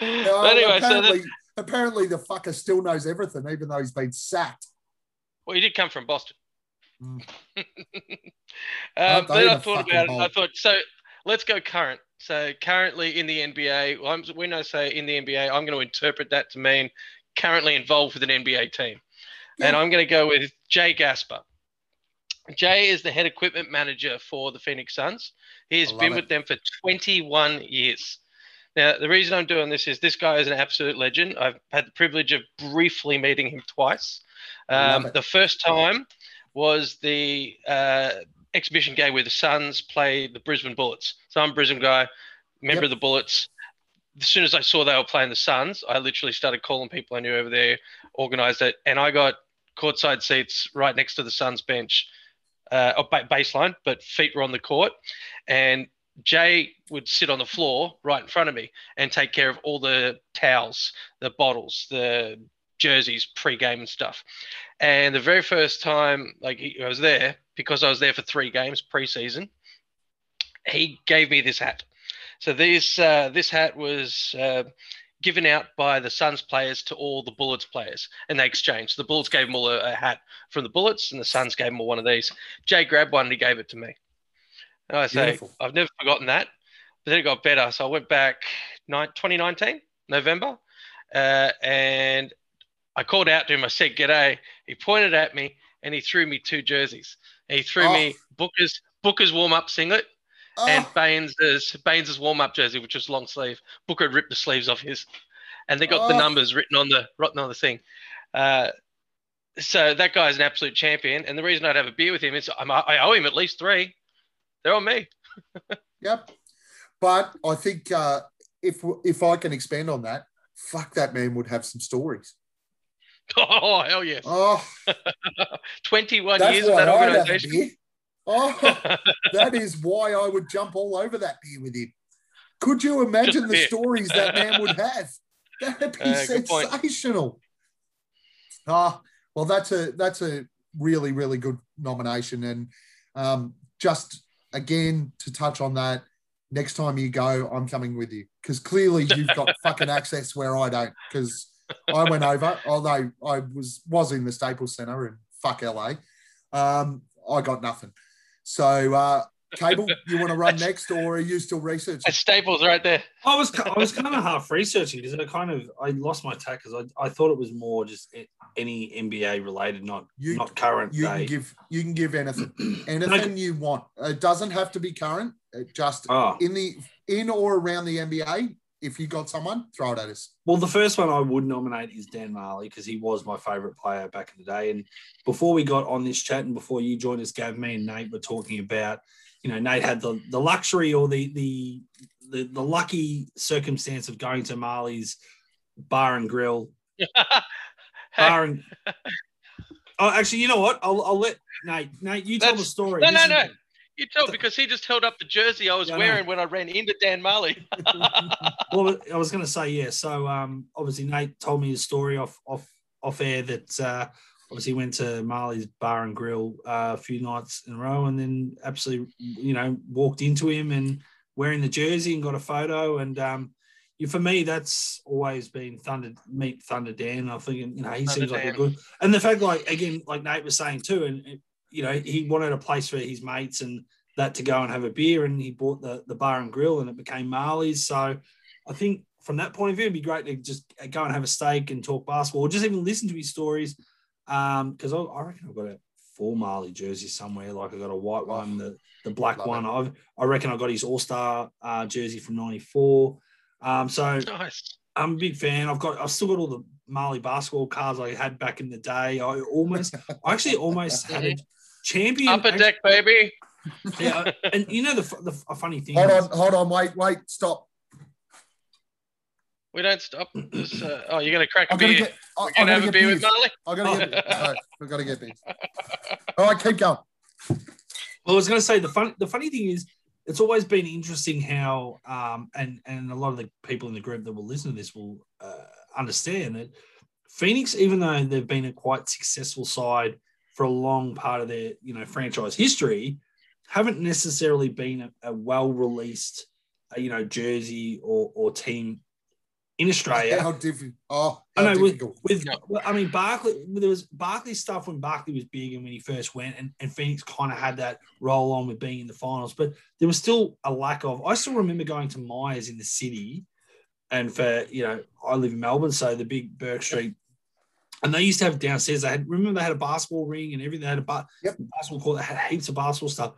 Uh, anyway, so apparently, that, apparently the fucker still knows everything, even though he's been sacked. well, he did come from Boston. Mm. um, then I thought about it. I thought so. Let's go current. So currently in the NBA, when I say in the NBA, I'm going to interpret that to mean currently involved with an NBA team, and I'm going to go with Jay Gaspar. Jay is the head equipment manager for the Phoenix Suns. He has been love with them for 21 years. Now, the reason I'm doing this is this guy is an absolute legend. I've had the privilege of briefly meeting him twice. Um, the first time was the uh, exhibition game where the Suns played the Brisbane Bullets. So I'm a Brisbane guy, member Yep. of the Bullets. As soon as I saw they were playing the Suns, I literally started calling people I knew over there, organized it, and I got courtside seats right next to the Suns bench, uh, or ba- baseline, but feet were on the court. And Jay would sit on the floor right in front of me and take care of all the towels, the bottles, the jerseys, pre-game and stuff. And the very first time, like he, I was there because I was there for three games pre-season, he gave me this hat. So this uh, this hat was uh, given out by the Suns players to all the Bullets players, and they exchanged. The Bullets gave them all a, a hat from the Bullets, and the Suns gave them all one of these. Jay grabbed one and he gave it to me. And I say, Beautiful. I've never forgotten that. But then it got better. So I went back nine, 2019, November, uh, and I called out to him. I said, G'day. He pointed at me and he threw me two jerseys. He threw Oh. me Booker's Booker's warm up singlet and Oh, Baynes's Baynes's warm up jersey, which was long sleeve. Booker had ripped the sleeves off his, and they got the Oh. numbers written on the written on the thing. Uh, so that guy's an absolute champion, and the reason I'd have a beer with him is I'm, I owe him at least three. They're on me. (laughs) yep. But I think uh, if if I can expand on that, fuck that man would have some stories. (laughs) Oh hell yes! Oh, (laughs) 21 years of that I'd have a organization. Oh, (laughs) that is why I would jump all over that beer with him. Could you imagine the beer. stories that man would have? That'd be Uh, sensational. Ah, well, that's a that's a really really good nomination, and um, just again to touch on that, next time you go, I'm coming with you because clearly you've got fucking access where I don't. Because I went over, although I was was in the Staples Center and fuck LA, um, I got nothing. So, uh, Cable, you want to run (laughs) next, or are you still researching? That's Staples right there. I was I was kind of half researching because I kind of I lost my tack because I, I thought it was more just any NBA related, not You- not current You day. can give you can give anything, (clears throat) anything you want. It doesn't have to be current. It just oh. in the in or around the NBA. If you got someone, throw it at us. Well, the first one I would nominate is Dan Majerle because he was my favourite player back in the day. And before we got on this chat and before you joined us, Gav, me and Nate were talking about, you know, Nate had the, the luxury or the, the the the lucky circumstance of going to Majerle's bar and grill. (laughs) Bar and oh, actually, you know what? I'll, I'll let Nate. Nate, you tell the story. no, This no, is- no. You tell because he just held up the jersey I was Yeah, I wearing when I ran into Dan Majerle. (laughs) well, I was going to say yeah. So um, obviously Nate told me his story off off off air that uh, obviously went to Majerle's Bar and Grill uh, a few nights in a row, and then absolutely you know walked into him and wearing the jersey and got a photo. And um, for me, that's always been Thunder meet Thunder Dan. I think you know he Thunder seems like a good, and the fact like again like Nate was saying too, and you know he wanted a place for his mates and that to go and have a beer, and he bought the the bar and grill, and it became Majerle's. So I think from that point of view, it'd be great to just go and have a steak and talk basketball, or just even listen to his stories. Because I, I reckon I've got a four Majerle jersey somewhere. Like I got a white one, the the black Love one. I've I reckon I got his All Star uh, jersey from '94. Um, so nice. I'm a big fan. I've got I've still got all the Majerle basketball cards I had back in the day. I almost I actually almost (laughs) had a champion. Upper deck, baby. (laughs) Yeah, and you know the, the a funny thing. Hold is- on, hold on, wait, wait, stop. We don't stop. This, uh, oh, you're gonna crack a I'm gonna beer. get. I, We're I gonna gotta have a get beer with beers. Majerle. I gotta get. no, (laughs) we gotta get beers. All right, keep going. Well, I was going to say the fun. The funny thing is, it's always been interesting how, um, and and a lot of the people in the group that will listen to this will uh, understand that Phoenix, even though they've been a quite successful side for a long part of their you know franchise history, haven't necessarily been a, a well released, uh, you know, jersey or or team in Australia. How difficult? Oh, I know with, difficult. with Yeah. I mean Barkley there was Barkley stuff when Barkley was big and when he first went and, and Phoenix kind of had that roll on with being in the finals, but there was still a lack of I still remember going to Myers in the city and for you know, I live in Melbourne, so the big Bourke Street and they used to have downstairs. They had remember they had a basketball ring and everything. They had a ba- Yep. basketball court. They had heaps of basketball stuff,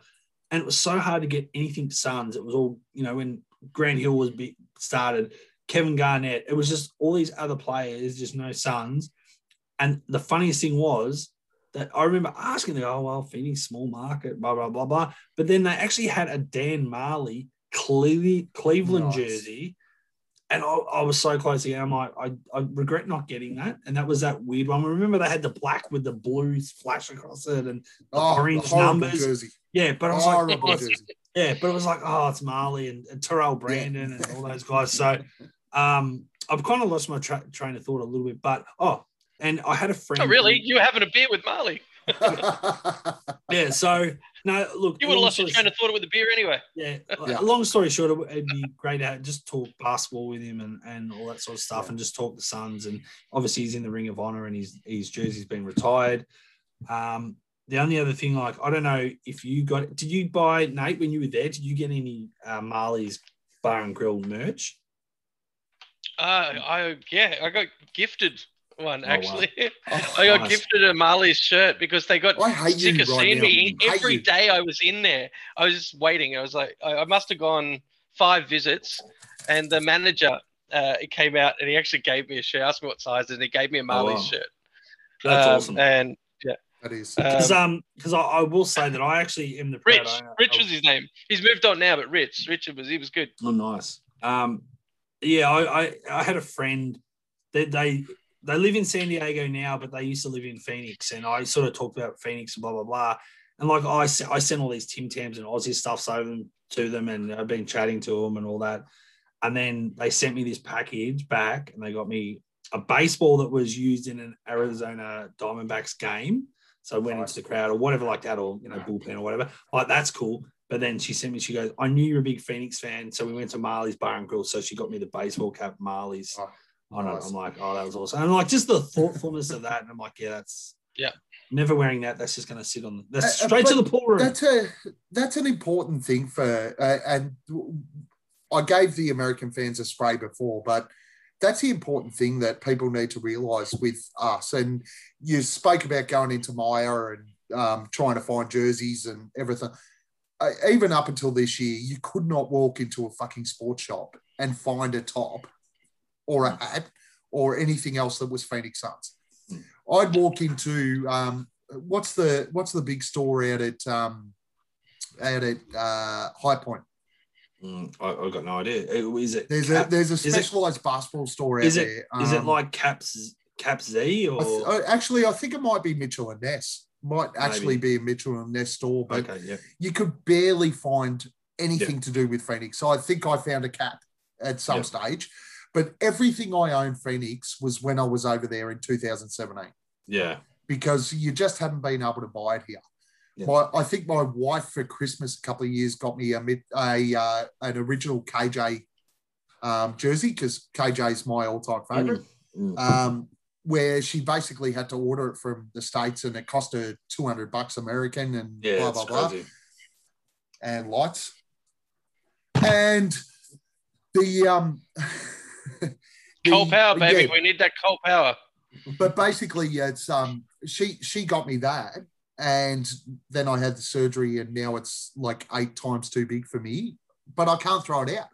and it was so hard to get anything to Suns. It was all you know when Grant Hill was big, started. Kevin Garnett. It was just all these other players, just no Suns. And the funniest thing was that I remember asking them, "Oh well, Phoenix small market, blah blah blah blah." But then they actually had a Dan Majerle Cle- Cleveland Nice. jersey, and I, I was so close to getting. I'm like, I, I regret not getting that. And that was that weird one. Remember they had the black with the blue flash across it, and Oh, orange horrible numbers. jersey. yeah. But I was like, Horrible oh, jersey. yeah, but it was like, oh, it's Majerle and, and Terrell Brandon and all those guys. So um, I've kind of lost my tra- train of thought a little bit. But oh, and I had a friend. Oh, really? You were having a beer with Majerle? (laughs) Yeah. So no, look. You would have lost your story train of thought with the beer anyway. Yeah. Yeah. Long story short, it- it'd be great to just talk basketball with him and, and all that sort of stuff Yeah. and just talk the Suns. And obviously, he's in the Ring of Honor and his, his jersey's been retired. Um, the only other thing, like, I don't know if you got, did you buy, Nate, when you were there, did you get any uh, Majerle's Bar and Grill merch? Uh, I yeah, I got gifted one Oh, wow. actually. (laughs) Oh, I got nice. gifted a Majerle's shirt because they got I hate sick you of seeing now. me Hate every you. day I was in there. I was just waiting. I was like, I, I must have gone five visits, and the manager uh, it came out and he actually gave me a shirt. Asked me what size, and he gave me a Majerle's wow. shirt. That's Um, awesome. And yeah. That is. Because um, um, because I, I will say that I actually am the proud Rich, owner Rich was his name. He's moved on now, but Rich, Richard was he was good. Oh, nice. Um, yeah, I, I, I had a friend that they they live in San Diego now, but they used to live in Phoenix, and I sort of talked about Phoenix and blah blah blah. And like I, I sent all these Tim Tams and Aussie stuffs over them to them, and I've been chatting to them and all that. And then they sent me this package back, and they got me a baseball that was used in an Arizona Diamondbacks game. So I went into the crowd or whatever like that, or you know bullpen or whatever. Like that's cool. But then she sent me, she goes, I knew you're a big Phoenix fan. So we went to Majerle's Bar and Grill. So she got me the baseball cap, Majerle's. Oh. I know. nice. I'm like, oh, that was awesome. And I'm like, just the thoughtfulness of that. And I'm like, yeah, that's Yeah. Never wearing that. That's just going to sit on. The, that's Uh, uh, straight to the pool room. That's a that's an important thing for, uh, and I gave the American fans a spray before, but that's the important thing that people need to realise with us. And you spoke about going into Myer and um, trying to find jerseys and everything. Uh, even up until this year, you could not walk into a fucking sports shop and find a top or a hat or anything else that was Phoenix Suns. I'd walk into um, what's the what's the big store out at um, out at uh, High Point? Mm, I, I've got no idea. Is it? There's Cap- a there's a is it- specialized basketball store out Is it? there. Is it Um, like Caps Cap Z or? I th- actually, I think it might be Mitchell and Ness. Might actually be a Mitchell and Ness store, but okay, yeah. you could barely find anything to do with Phoenix. So I think I found a cap at some Yeah. stage, but everything I own Phoenix was when I was over there in 2017 Yeah. because you just haven't been able to buy it here. Yeah. My, I think my wife for Christmas a couple of years got me a, a uh, an original KJ um, jersey because KJ is my all time favorite. Mm. Um, where she basically had to order it from the states and it cost her 200 bucks American and Yeah. blah blah blah crazy. and lights. And the um (laughs) (laughs) Coal power, baby. yeah, We need that coal power. but basically it's um she she got me that and then I had the surgery and now it's like eight times too big for me, but I can't throw it out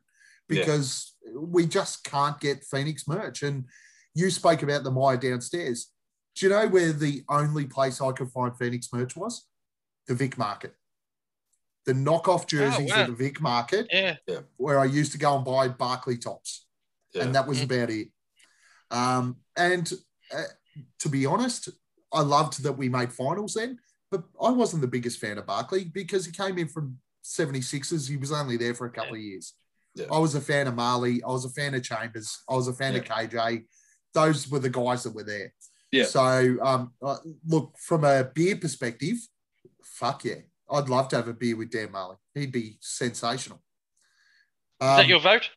Yeah. because we just can't get Phoenix merch. And you spoke about the Myer downstairs. Do you know where the only place I could find Phoenix merch was? The Vic Market. The knockoff jerseys wow. at the Vic Market, Yeah. where I used to go and buy Barkley tops Yeah. and that was about it. Um, and uh, to be honest, I loved that we made finals then, but I wasn't the biggest fan of Barkley because he came in from 76ers. He was only there for a couple of years. Yeah. I was a fan of Majerle. I was a fan of Chambers. I was a fan of KJ. Those were the guys that were there. Yeah. So, um, uh, look, from a beer perspective, fuck yeah. I'd love to have a beer with Dan Majerle. He'd be sensational. Is Um, that your vote?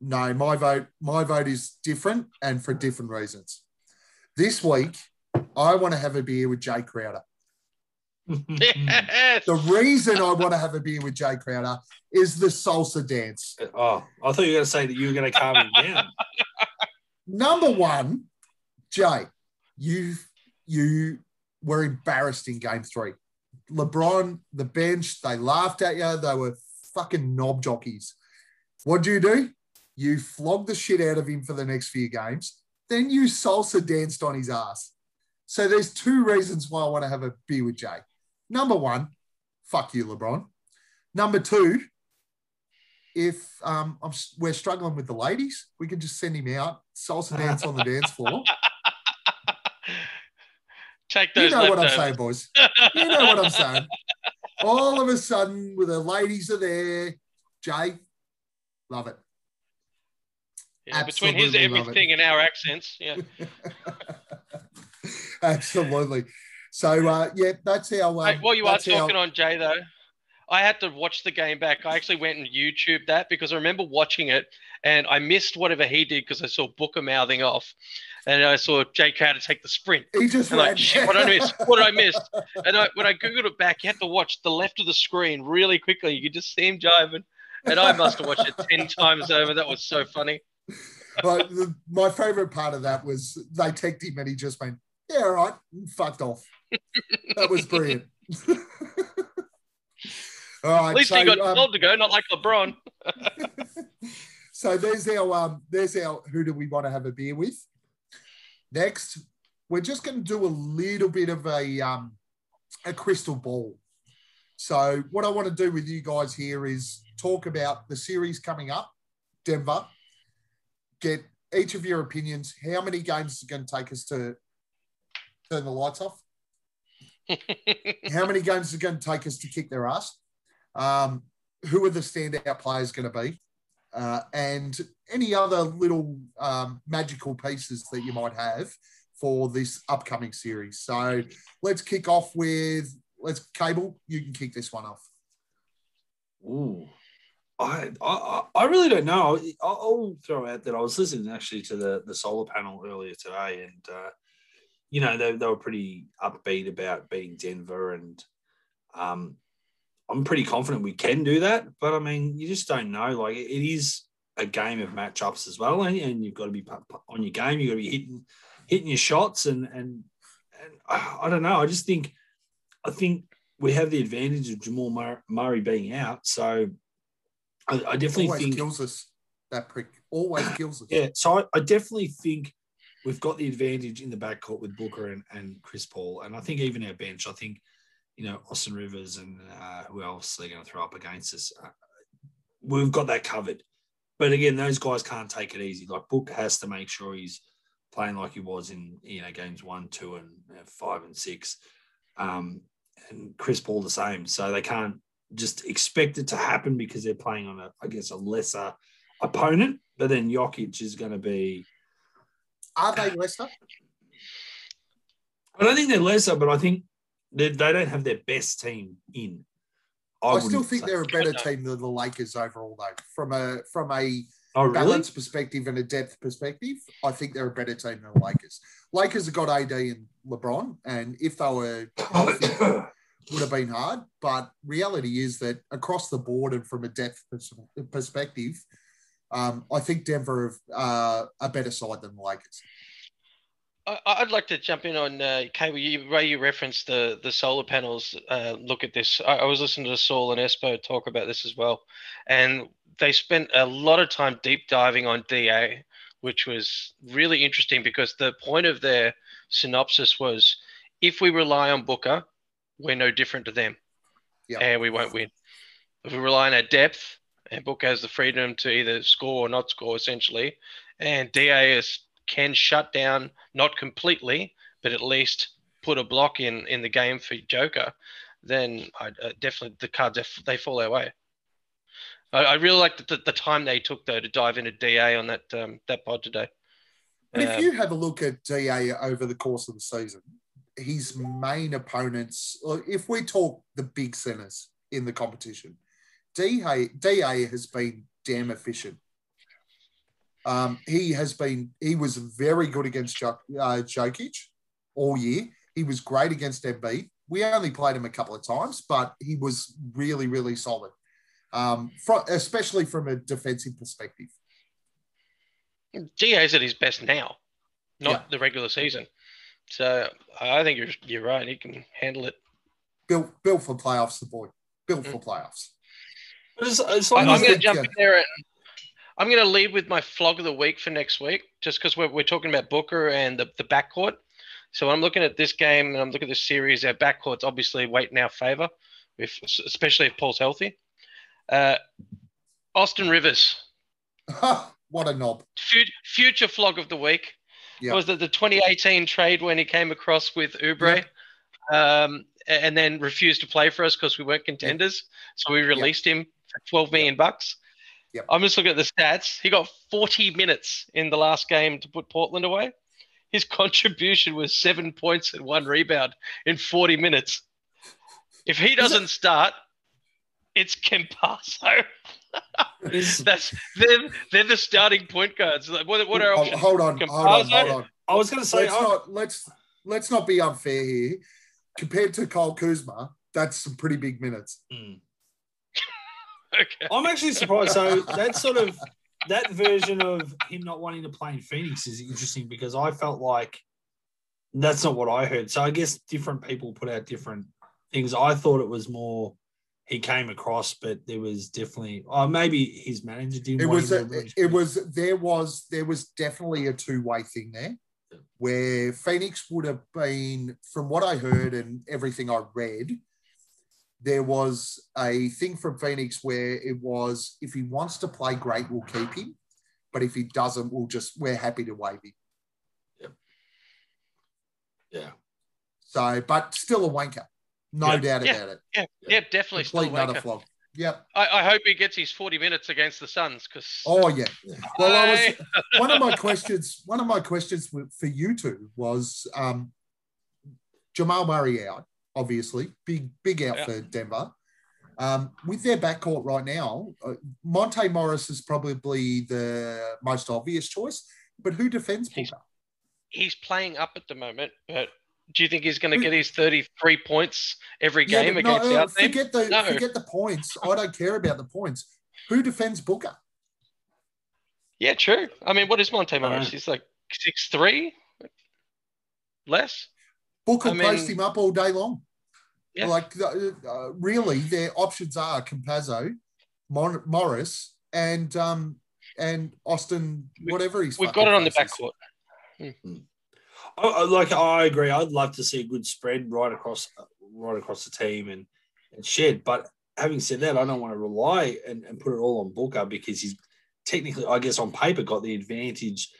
No, my vote, my vote is different and for different reasons. This week, I want to have a beer with Jae Crowder. Yes. The reason I want to have a beer with Jae Crowder is the salsa dance. Oh, I thought you were going to say that you were going to calm him down. Number one, Jae, you you were embarrassed in game three. LeBron, the bench, they laughed at you. They were fucking knob jockeys. What'd you do? You flogged the shit out of him for the next few games. Then you salsa danced on his ass. So there's two reasons why I want to have a beer with Jae. Number one, fuck you, LeBron. Number two, if um, I'm, we're struggling with the ladies, we can just send him out, salsa dance on the dance floor. (laughs) Take You know what I'm leftovers. saying, boys. You know what I'm saying. All of a sudden, with the ladies are there, Jae, love it. Yeah, between his Absolutely love it. everything and our accents, yeah. (laughs) Absolutely. So uh, yeah, that's how. Um, Hey, while you are how- talking on Jae, though, I had to watch the game back. I actually went and YouTube that because I remember watching it and I missed whatever he did because I saw Booker mouthing off, and I saw Jae Crowder take the sprint. he just And ran. like, shit, what did I miss? What did I miss? (laughs) And I, when I googled it back, you had to watch the left of the screen really quickly. You could just see him jiving, and I must have watched it ten times over. That was so funny. But the, my favorite part of that was they teched him and he just went, "Yeah, all right," fucked off. That was brilliant. (laughs) all right, At least so, he got um, told to go, not like LeBron. (laughs) so there's our um, there's our who do we want to have a beer with? Next, we're just going to do a little bit of a um, a crystal ball. So what I want to do with you guys here is talk about the series coming up, Denver. Get each of your opinions. How many games is it going to take us to turn the lights off? (laughs) How many games is it going to take us to kick their ass? Um, who are the standout players going to be? Uh, and any other little um, magical pieces that you might have for this upcoming series. So let's kick off with let's cable. You can kick this one off. Ooh. I, I I really don't know. I'll, throw out that I was listening actually to the the solar panel earlier today, and uh, you know they, they were pretty upbeat about beating Denver, and um, I'm pretty confident we can do that. But I mean, you just don't know. Like it is a game of matchups as well, and, and you've got to be on your game. You've got to be hitting hitting your shots, and and and I don't know. I just think I think we have the advantage of Jamal Murray being out, so I, I definitely Always think kills us. That prick always (clears throat) kills us. yeah. So I, I definitely think we've got the advantage in the backcourt with Booker and, and Chris Paul, and I think even our bench. I think you know Austin Rivers and uh, who else they're going to throw up against us. Uh, we've got that covered. But again, those guys can't take it easy. Like Book has to make sure he's playing like he was in you know games one, two, and uh, five and six. Um, and Chris Paul the same. So they can't just expect it to happen because they're playing on a, I guess, a lesser opponent. But then Jokic is going to be. Are they lesser? I don't think they're lesser, but I think they, they don't have their best team in. I, I still think they're a better team than the Lakers overall, though. From a from a oh, really? balance perspective and a depth perspective, I think they're a better team than the Lakers. Lakers have got AD and LeBron, and if they were (coughs) healthy, would have been hard. But reality is that across the board and from a depth perspective, um, I think Denver have uh, a better side than the Lakers. I'd like to jump in on uh, Cable. You, Ray, you referenced the the solar panels. Uh, look at this. I, I, was listening to Saul and Espo talk about this as well, and they spent a lot of time deep diving on DA, which was really interesting because the point of their synopsis was, if we rely on Booker, we're no different to them, yep. and we won't win. If we rely on our depth, and Book has the freedom to either score or not score, essentially, and DAS can shut down, not completely, but at least put a block in in the game for Joker, then I uh, definitely the cards they fall our way. I, I really like the, the, time they took though to dive into DA on that um, that pod today. But um, if you have a look at DA over the course of the season, his main opponents, if we talk the big centers in the competition, DA, DA has been damn efficient. Um, he has been, he was very good against uh, Jokic all year. He was great against Embiid. We only played him a couple of times, but he was really, really solid, um, from, especially from a defensive perspective. DA's at his best now, not yeah. the regular season. So I think you're you're right. He can handle it. Built built for playoffs, the boy. Built for playoffs. It's, it's I'm going to jump in there and I'm going to lead with my flog of the week for next week, just because we're, we're talking about Booker and the, the backcourt. So I'm looking at this game and I'm looking at this series. Our backcourt's obviously weight in our favor, if, especially if Paul's healthy. Uh, Austin Rivers. (laughs) what a knob. Future, future flog of the week. Yep. Was that the 2018 trade when he came across with Oubre? yep. um, and then refused to play for us because we weren't contenders? So we released him for 12 million bucks. Yep. I'm just looking at the stats. He got 40 minutes in the last game to put Portland away. His contribution was seven points and one rebound in 40 minutes. If he doesn't it- start, it's Campazzo. (laughs) That's they're, they're the starting point guards. What, what are options? Hold on, hold on, hold on. I was going to say, let's oh. not let's let's not be unfair here. Compared to Kyle Kuzma, that's some pretty big minutes. Mm. (laughs) okay. I'm actually surprised. So that sort of that version of him not wanting to play in Phoenix is interesting because I felt like that's not what I heard. So I guess different people put out different things. I thought it was more he came across, but there was definitely oh maybe his manager didn't. It was a, it was there was there was definitely a two way thing there, where Phoenix would have been, from what I heard and everything I read, there was a thing from Phoenix where it was if he wants to play great, we'll keep him. But if he doesn't, we'll just we're happy to waive him. Yep. Yeah. So, but still a wanker. No yep. doubt yeah. about it. Yeah, yeah, definitely Complete still a. Flog. Yep. I, I, hope he gets his 40 minutes against the Suns because Oh yeah. Well, I was one of my (laughs) questions, one of my questions for you two was um Jamal Murray out obviously. Big, big out yeah. for Denver. Um, with their backcourt right now, uh, Monte Morris is probably the most obvious choice, but who defends He's- He's playing up at the moment, but do you think he's going to get his 33 points every game but no, against uh, our team? forget the No. forget the points. I don't care about the points. Who defends Booker? Yeah, true. I mean, what is Monte Morris? know. He's like six three, less. Booker I mean- posts him up all day long. Yeah. Like uh, uh, really, their options are Campazzo, Mon- Morris, and um and Austin, whatever he's. We've got it on the fucking face is. backcourt. I, I- like I agree. I'd love to see a good spread right across right across the team and and shed. But having said that, I don't want to rely and, and put it all on Booker because he's technically, I guess, on paper got the advantage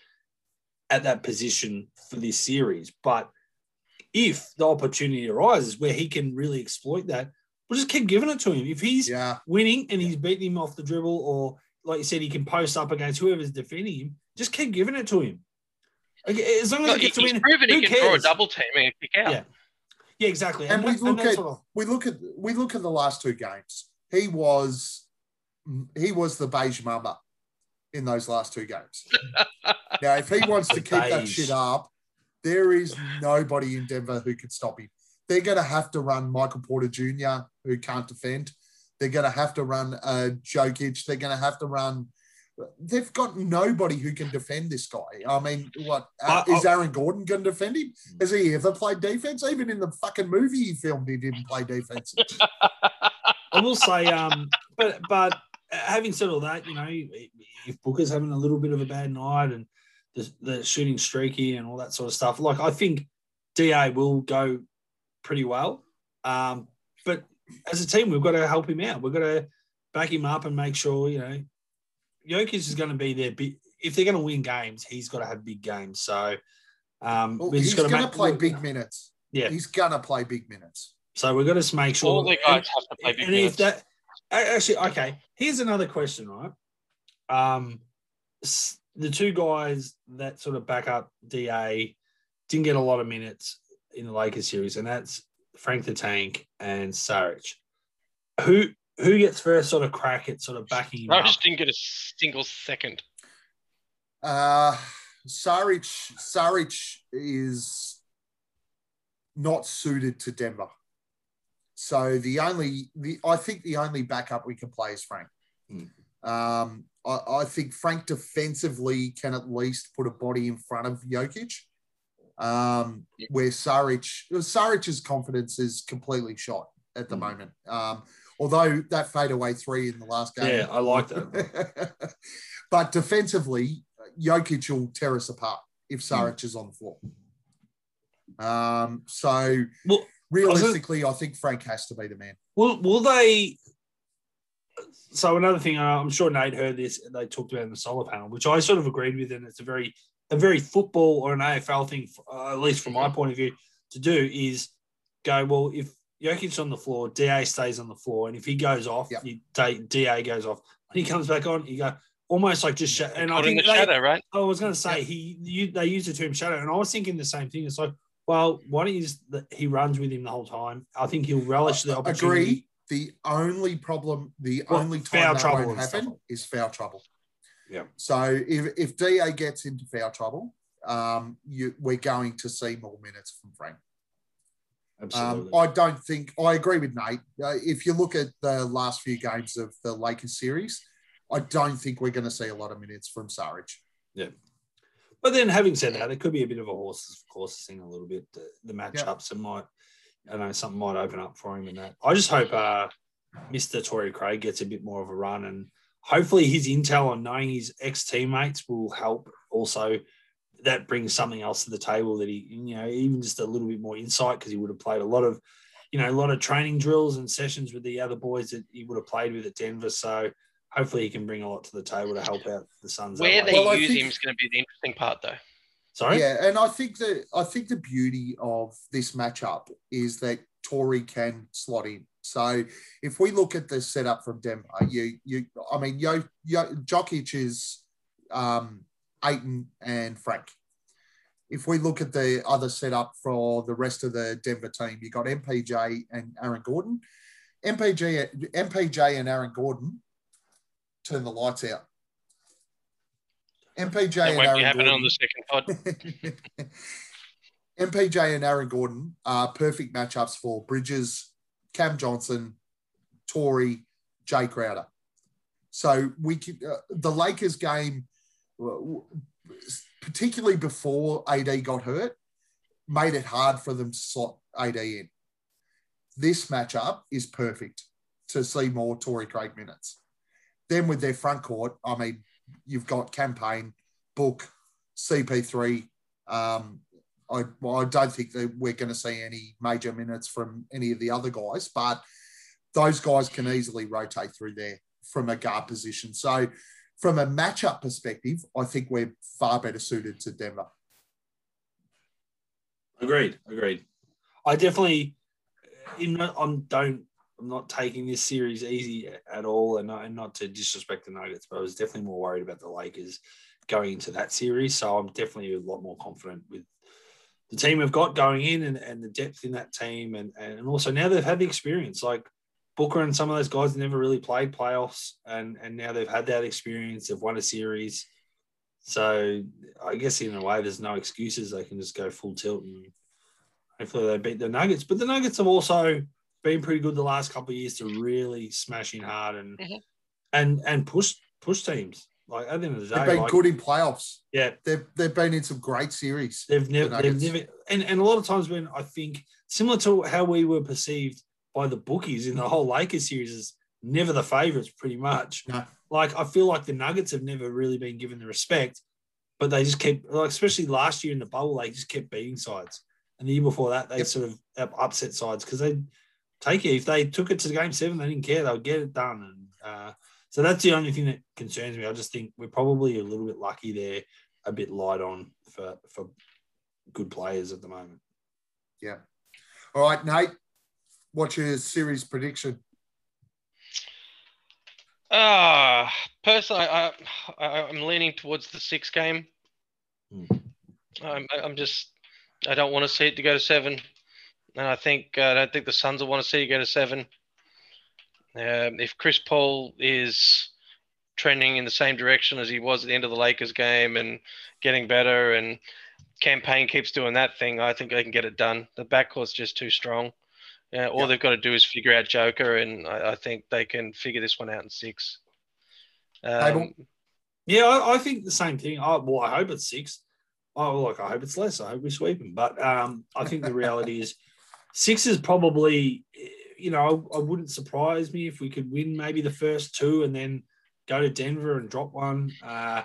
at that position for this series. But if the opportunity arises where he can really exploit that, we'll just keep giving it to him. If he's Yeah, winning and he's beating him off the dribble, or like you said, he can post up against whoever's defending him, just keep giving it to him. Like, As long as No, he he- gets to win, proven who he can throw a double team and kick out. Yeah. Yeah, exactly. And we look that's at- what we look at we look at the last two games. He was he was the beige mama in those last two games. (laughs) now, if he wants to The keep that shit up, there is nobody in Denver who can stop him. They're going to have to run Michael Porter Jr., who can't defend. They're going to have to run uh, Jokic. They're going to have to run. They've got nobody who can defend this guy. I mean, what uh, I- is Aaron Gordon going to defend him? Has he ever played defense? Even in the fucking movie he filmed, he didn't play defense. (laughs) I will say, um, but but having said all that, you know, if Booker's having a little bit of a bad night and the, the shooting streaky and all that sort of stuff, like I think Da will go pretty well. Um, but as a team, we've got to help him out. We've got to back him up and make sure, you know, Jokic is going to be there. Big, if they're going to win games, he's got to have big games. So um, Well, he's going to to play big minutes. Yeah. He's going to play big minutes. So we've got to make sure. All the guys have to play big and minutes. if that actually okay, here's another question, right? Um, the two guys that sort of back up Da didn't get a lot of minutes in the Lakers series, and that's Frank the Tank and Saric. Who who gets first sort of crack at sort of backing him I up? just didn't get a single second. Uh, Saric, Saric is not suited to Denver. So the only, the I think the only backup we can play is Frank. Hmm. Um, I, I think Frank defensively can at least put a body in front of Jokic. Um, where Saric, Saric's confidence is completely shot at the Hmm. moment. Um, although that fadeaway three in the last game, Yeah, I like that. (laughs) but defensively, Jokic will tear us apart if Saric is on the floor. Um, so Well, realistically, I think Frank has to be the man. Will will they? So another thing, uh, I'm sure Nate heard this. They talked about in the solar panel, which I sort of agreed with, and it's a very a very football or an AFL thing, uh, at least from my point of view, to do is go well. If Jokic's on the floor, Da stays on the floor, and if he goes off, Yep. you, Da Da goes off. When he comes back on, you go almost like just sh- and I Caught in think the they, shadow, right? I was going to say he you, they use the term shadow, and I was thinking the same thing. It's like, well, one is that he runs with him the whole time. I think he'll relish the opportunity. Agree. The only problem, the Well, only foul time that trouble won't and stuff. happen is foul trouble. Yeah. So if if Da gets into foul trouble, um, you, we're going to see more minutes from Frank. Um, Absolutely. I don't think I agree with Nate. Uh, if you look at the last few games of the Lakers series, I don't think we're going to see a lot of minutes from Saric. Yeah. But then, having said that, it could be a bit of a horses for courses thing a little bit. The, the matchups and might, I know something might open up for him in that. I just hope uh, Mr. Torrey Craig gets a bit more of a run, and hopefully his intel on knowing his ex teammates will help. Also, that brings something else to the table that he, you know, even just a little bit more insight because he would have played a lot of, you know, a lot of training drills and sessions with the other boys that he would have played with at Denver. So. Hopefully, he can bring a lot to the table to help out the Suns. Where way. they Well, use think- him is going to be the interesting part, though. Sorry. Yeah, and I think that I think the beauty of this matchup is that Torrey can slot in. So if we look at the setup from Denver, you you I mean Yo, Yo Jokic is um Ayton and Frank. If we look at the other setup for the rest of the Denver team, you've got MPJ and Aaron Gordon. MPG, MPJ and Aaron Gordon turn the lights out. MPJ That and Aaron Gordon. on the second pod. (laughs) MPJ and Aaron Gordon are perfect matchups for Bridges, Cam Johnson, Torrey, Jae Crowder. So we could, uh, the Lakers game, particularly before AD got hurt, made it hard for them to slot AD in. This matchup is perfect to see more Torrey Craig minutes. Then with their front court, I mean, you've got Cam Payne, book, CP3. Um, I, well, I don't think that we're going to see any major minutes from any of the other guys, but those guys can easily rotate through there from a guard position. So, from a matchup perspective, I think we're far better suited to Denver. Agreed. Agreed. I definitely, in, I'm don't. I'm not taking this series easy at all, and not, and not to disrespect the Nuggets, but I was definitely more worried about the Lakers going into that series. So I'm definitely a lot more confident with the team we've got going in and, and the depth in that team, and and also now they've had the experience. Like Booker and some of those guys never really played playoffs, and and now they've had that experience. They've won a series. So I guess in a way, there's no excuses. They can just go full tilt and hopefully they beat the Nuggets. But the Nuggets have also been pretty good the last couple of years to really smash in hard and Mhm. and and push push teams. Like at the end of the day, They've been like, good in playoffs. yeah, They've, they've been in some great series. they've never the they've never and, and a lot of times when I think similar to how we were perceived by the bookies in the whole Lakers series is never the favorites pretty much. No. Like I feel like the Nuggets have never really been given the respect, but they just kept like especially last year in the bubble, they just kept beating sides. And the year before that, they Yep. sort of upset sides because they take it. If they took it to game seven, they didn't care. They would get it done. And uh, so that's the only thing that concerns me. I just think we're probably a little bit lucky there, a bit light on for for good players at the moment. Yeah. All right, Nate, what's your series prediction? Ah, personally, I, I I'm leaning towards the six game. Hmm. I'm I'm just I don't want to see it to go to seven, and I think uh, I don't think the Suns will want to see it go to seven. Um, if Chris Paul is trending in the same direction as he was at the end of the Lakers game and getting better, and Cam Payne keeps doing that thing, I think they can get it done. The backcourt's just too strong. Yeah, all Yeah. they've got to do is figure out Joker, and I, I think they can figure this one out in six. Um, Yeah, I, I think the same thing. I, well, I hope it's six. Oh, like I hope it's less. I hope we sweep them. But um, I think the reality is (laughs) six is probably, you know, I, I wouldn't surprise me if we could win maybe the first two and then go to Denver and drop one. Uh,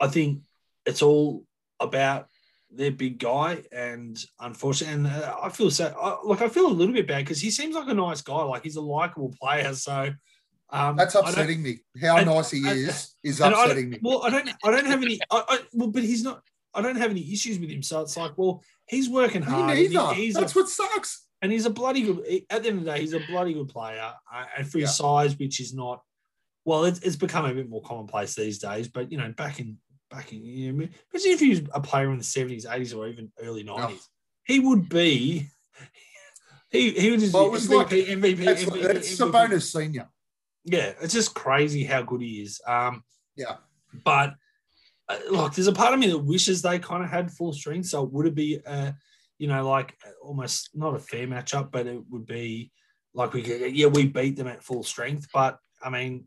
I think it's all about their big guy, and unfortunately, and uh, I feel so. I, like I feel a little bit bad because he seems like a nice guy. Like he's a likable player. So um, That's upsetting me. How and- nice he is is and I upsetting me. Well, I don't. I don't have any. I, I, well, but he's not. I don't have any issues with him. So it's like, well, he's working Me hard. he- neither. he's That's a, what sucks. and he's a bloody good. At the end of the day, he's a bloody good player, uh, and for his Yeah. size, which is not. Well, it's, it's become a bit more commonplace these days. But you know, back in back in, you know, imagine if he was a player in the seventies, eighties, or even early nineties, he would be. He he would just Well, it be was MVP, like- MVP, It's, MVP, it's MVP. Sabonis Senior. Yeah, it's just crazy how good he is. Um, Yeah. but uh, look, there's a part of me that wishes they kind of had full strength, so would it would be, uh, you know, like almost not a fair matchup, but it would be like we could, yeah, we beat them at full strength, but I mean,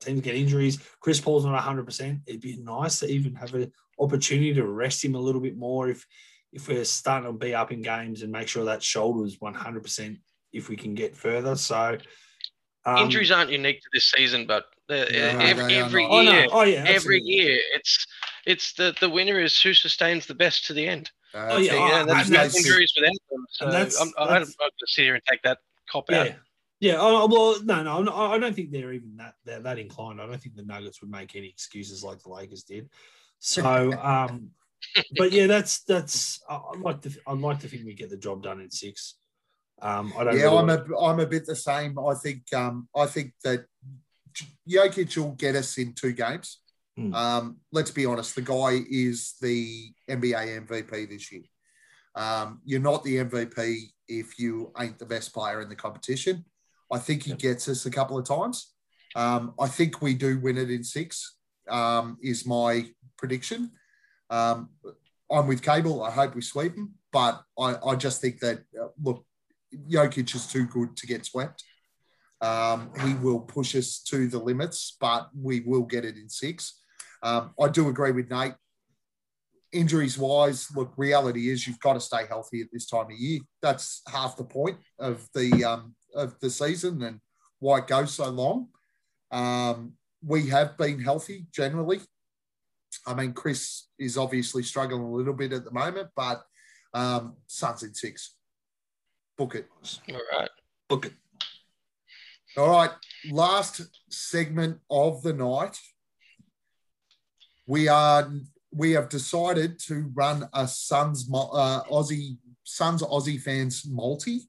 teams get injuries. Chris Paul's not 100. percent It'd be nice to even have an opportunity to rest him a little bit more if if we're starting to be up in games and make sure that shoulder's 100 percent if we can get further. So. um, injuries aren't unique to this season, but uh, every, every not. Oh, year, no. oh yeah, every year, it's it's the the winner is who sustains the best to the end. Uh, yeah, So, oh, yeah, there's and no that's- injuries without them. So and that's- I'm, I'm not going to sit here and take that cop out. Yeah. Yeah. Oh, well, no, no, I'm not- I don't think they're even that, that that inclined. I don't think the Nuggets would make any excuses like the Lakers did. So, (laughs) um, but yeah, that's that's. I- I'd like to. I'd like to think we get the job done in six. Um, I don't. yeah, really I'm want- a I'm a bit the same. I think um, I think that Jokic will get us in two games. Hmm. Um, let's be honest, the guy is the NBA MVP this year. Um, you're not the MVP if you ain't the best player in the competition. I think he gets us a couple of times. Um, I think we do win it in six, um, is my prediction. Um, I'm with Cable. I hope we sweep him, but I, I just think that, uh, look, Jokic is too good to get swept. Um, he will push us to the limits, but we will get it in six. Um, I do agree with Nate. Injuries wise, look, reality is you've got to stay healthy at this time of year. That's half the point of the um, of the season and why it goes so long. Um, we have been healthy generally. I mean, Chris is obviously struggling a little bit at the moment, but um, Suns in six. Book it. All right. Book it. All right. Last segment of the night. We are we have decided to run a Suns uh, Aussie Suns Aussie fans multi.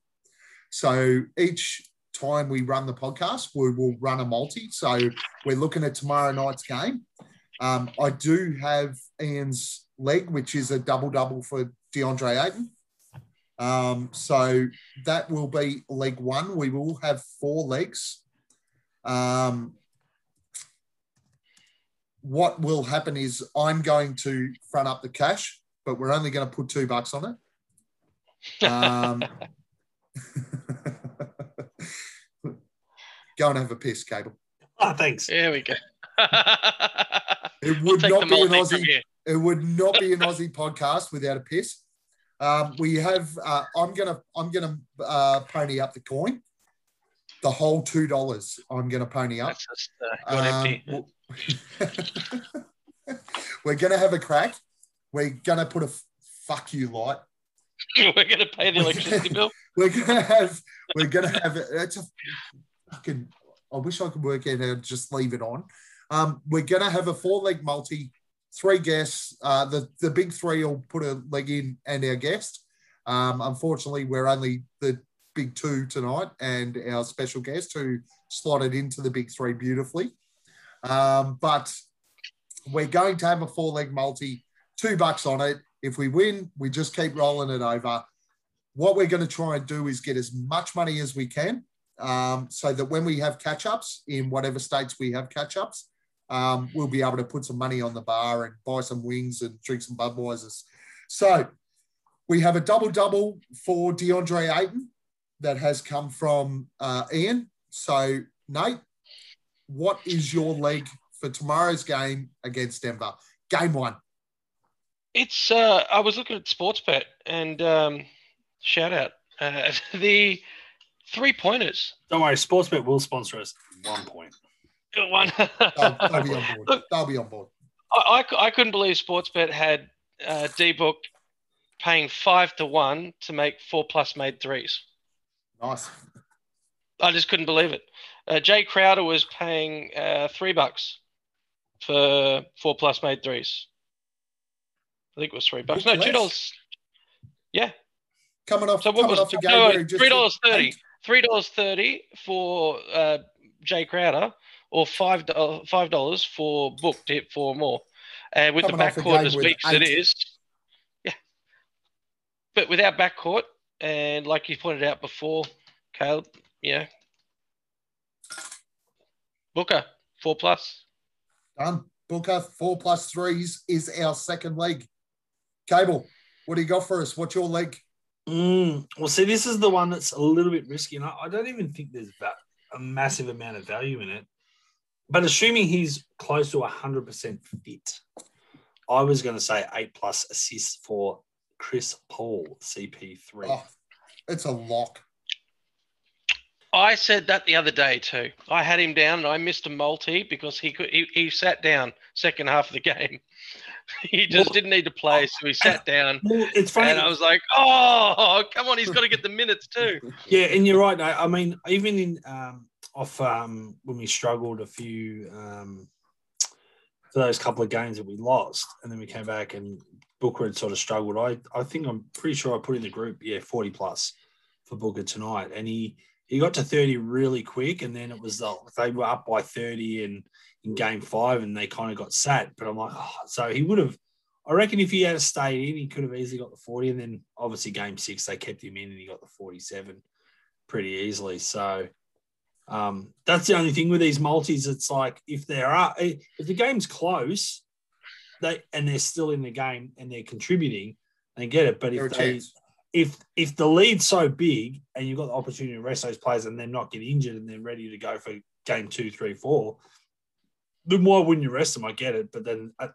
So each time we run the podcast, we will run a multi. So we're looking at tomorrow night's game. Um, I do have Ian's leg, which is a double double for DeAndre Ayton. Um, so that will be leg one. We will have four legs. Um, what will happen is I'm going to front up the cash, but we're only going to put two bucks on it. Um, (laughs) go and have a piss, Cable. Oh, thanks. There we go. (laughs) It We'll would not be an Aussie. It would not be an (laughs) Aussie podcast without a piss. Um, we have. Uh, I'm gonna. I'm gonna uh, pony up the coin. The whole two dollars. I'm gonna pony up. That's just uh. Um, (laughs) we're gonna have a crack. We're gonna put a fuck you light. (laughs) We're going to pay the electricity bill. (laughs) We're gonna have. We're gonna have. It's a fucking. I wish I could work out how to just leave it on. Um, we're gonna have a four leg multi, three guests. Uh, the the big three will put a leg in and our guest. Um, unfortunately, we're only the big two tonight, and our special guest who slotted into the big three beautifully. Um, but we're going to have a four leg multi, two bucks on it. If we win, we just keep rolling it over. What we're going to try and do is get as much money as we can um, so that when we have catch ups in whatever states we have catch ups, um, we'll be able to put some money on the bar and buy some wings and drink some Budweisers. So we have a double double for DeAndre Ayton that has come from uh, Ian. So, Nate, what is your leg for tomorrow's game against Denver? Game one. It's. Uh, I was looking at Sportsbet and um, shout out uh, (laughs) the three pointers. Don't worry, Sportsbet will sponsor us. One point. One. They'll, they'll be on board. (laughs) Look, They'll be on board. I, I I couldn't believe Sportsbet had uh, D Book paying five to one to make four plus made threes. Nice. I just couldn't believe it. Uh, Jae Crowder was paying uh, three bucks for four plus made threes. I think it was three bucks. No, two dollars. Yeah. Coming off, So what was off a game no, where three dollars thirty? Three dollars thirty for uh, Jae Crowder, or five five dollars for Book to hit four more. And with Coming the backcourt as weak as it is, yeah. But without backcourt, and like you pointed out before, Caleb, yeah. Booker four plus. Done. Booker, four plus threes is our second leg. Cable, what do you got for us? What's your leg? Mm, well, see, this is the one that's a little bit risky, and I, I don't even think there's va- a massive amount of value in it. But assuming he's close to 100% fit, I was going to say eight plus assists for Chris Paul, CP3. Oh, it's a lock. I said that the other day too. I had him down and I missed a multi because he could he, he sat down second half of the game. (laughs) he just Well, didn't need to play, so he sat down. Well, it's funny. And I was like, oh, come on, he's got to get the minutes too. (laughs) Yeah, and you're right. I, I mean, even in um, off um, when we struggled a few um, for those couple of games that we lost, and then we came back and Booker had sort of struggled. I I think I'm pretty sure I put in the group, yeah, 40 plus for Booker tonight, and he he got to 30 really quick, and then it was the, they were up by 30 in in game five, and they kind of got sat. But I'm like, oh, so he would have. I reckon if he had stayed in, he could have easily got the 40. And then obviously game six, they kept him in and he got the 47 pretty easily. So Um, that's the only thing with these multis. It's like if there are if the game's close, they and they're still in the game and they're contributing, they get it. But if they chance. if if the lead's so big and you've got the opportunity to rest those players and then not get injured and they're ready to go for game two, three, four, then why wouldn't you rest them? I get it, but then that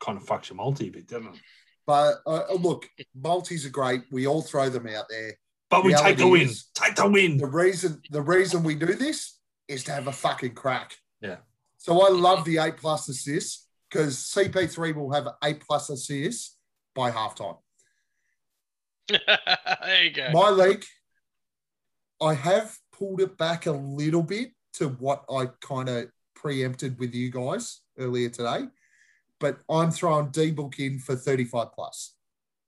kind of fucks your multi a bit, doesn't it? But uh, look, multis are great. We all throw them out there. But we take the win. Take the win. The reason the reason we do this is to have a fucking crack. Yeah. So I love the eight plus assists because CP3 will have A plus assists by halftime. (laughs) there you go. My league, I have pulled it back a little bit to what I kind of preempted with you guys earlier today, but I'm throwing D book in for 35 plus.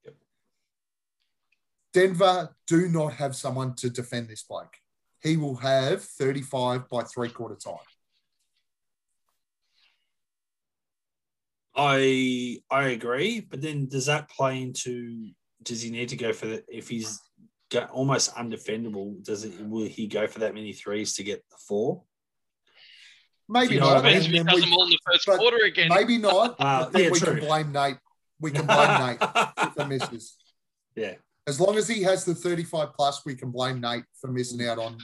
Yep. Denver do not have someone to defend this bloke. He will have 35 by three quarter time. I I agree, but then does that play into does he need to go for the if he's got almost undefendable, does it will he go for that many threes to get the four? Maybe You know not. I mean? Depends if and he then does we- all in the first quarter again. maybe not. Uh, (laughs) but then yeah, we true. can blame Nate. We can blame (laughs) Nate for misses. Yeah. As long as he has the 35 plus, we can blame Nate for missing out on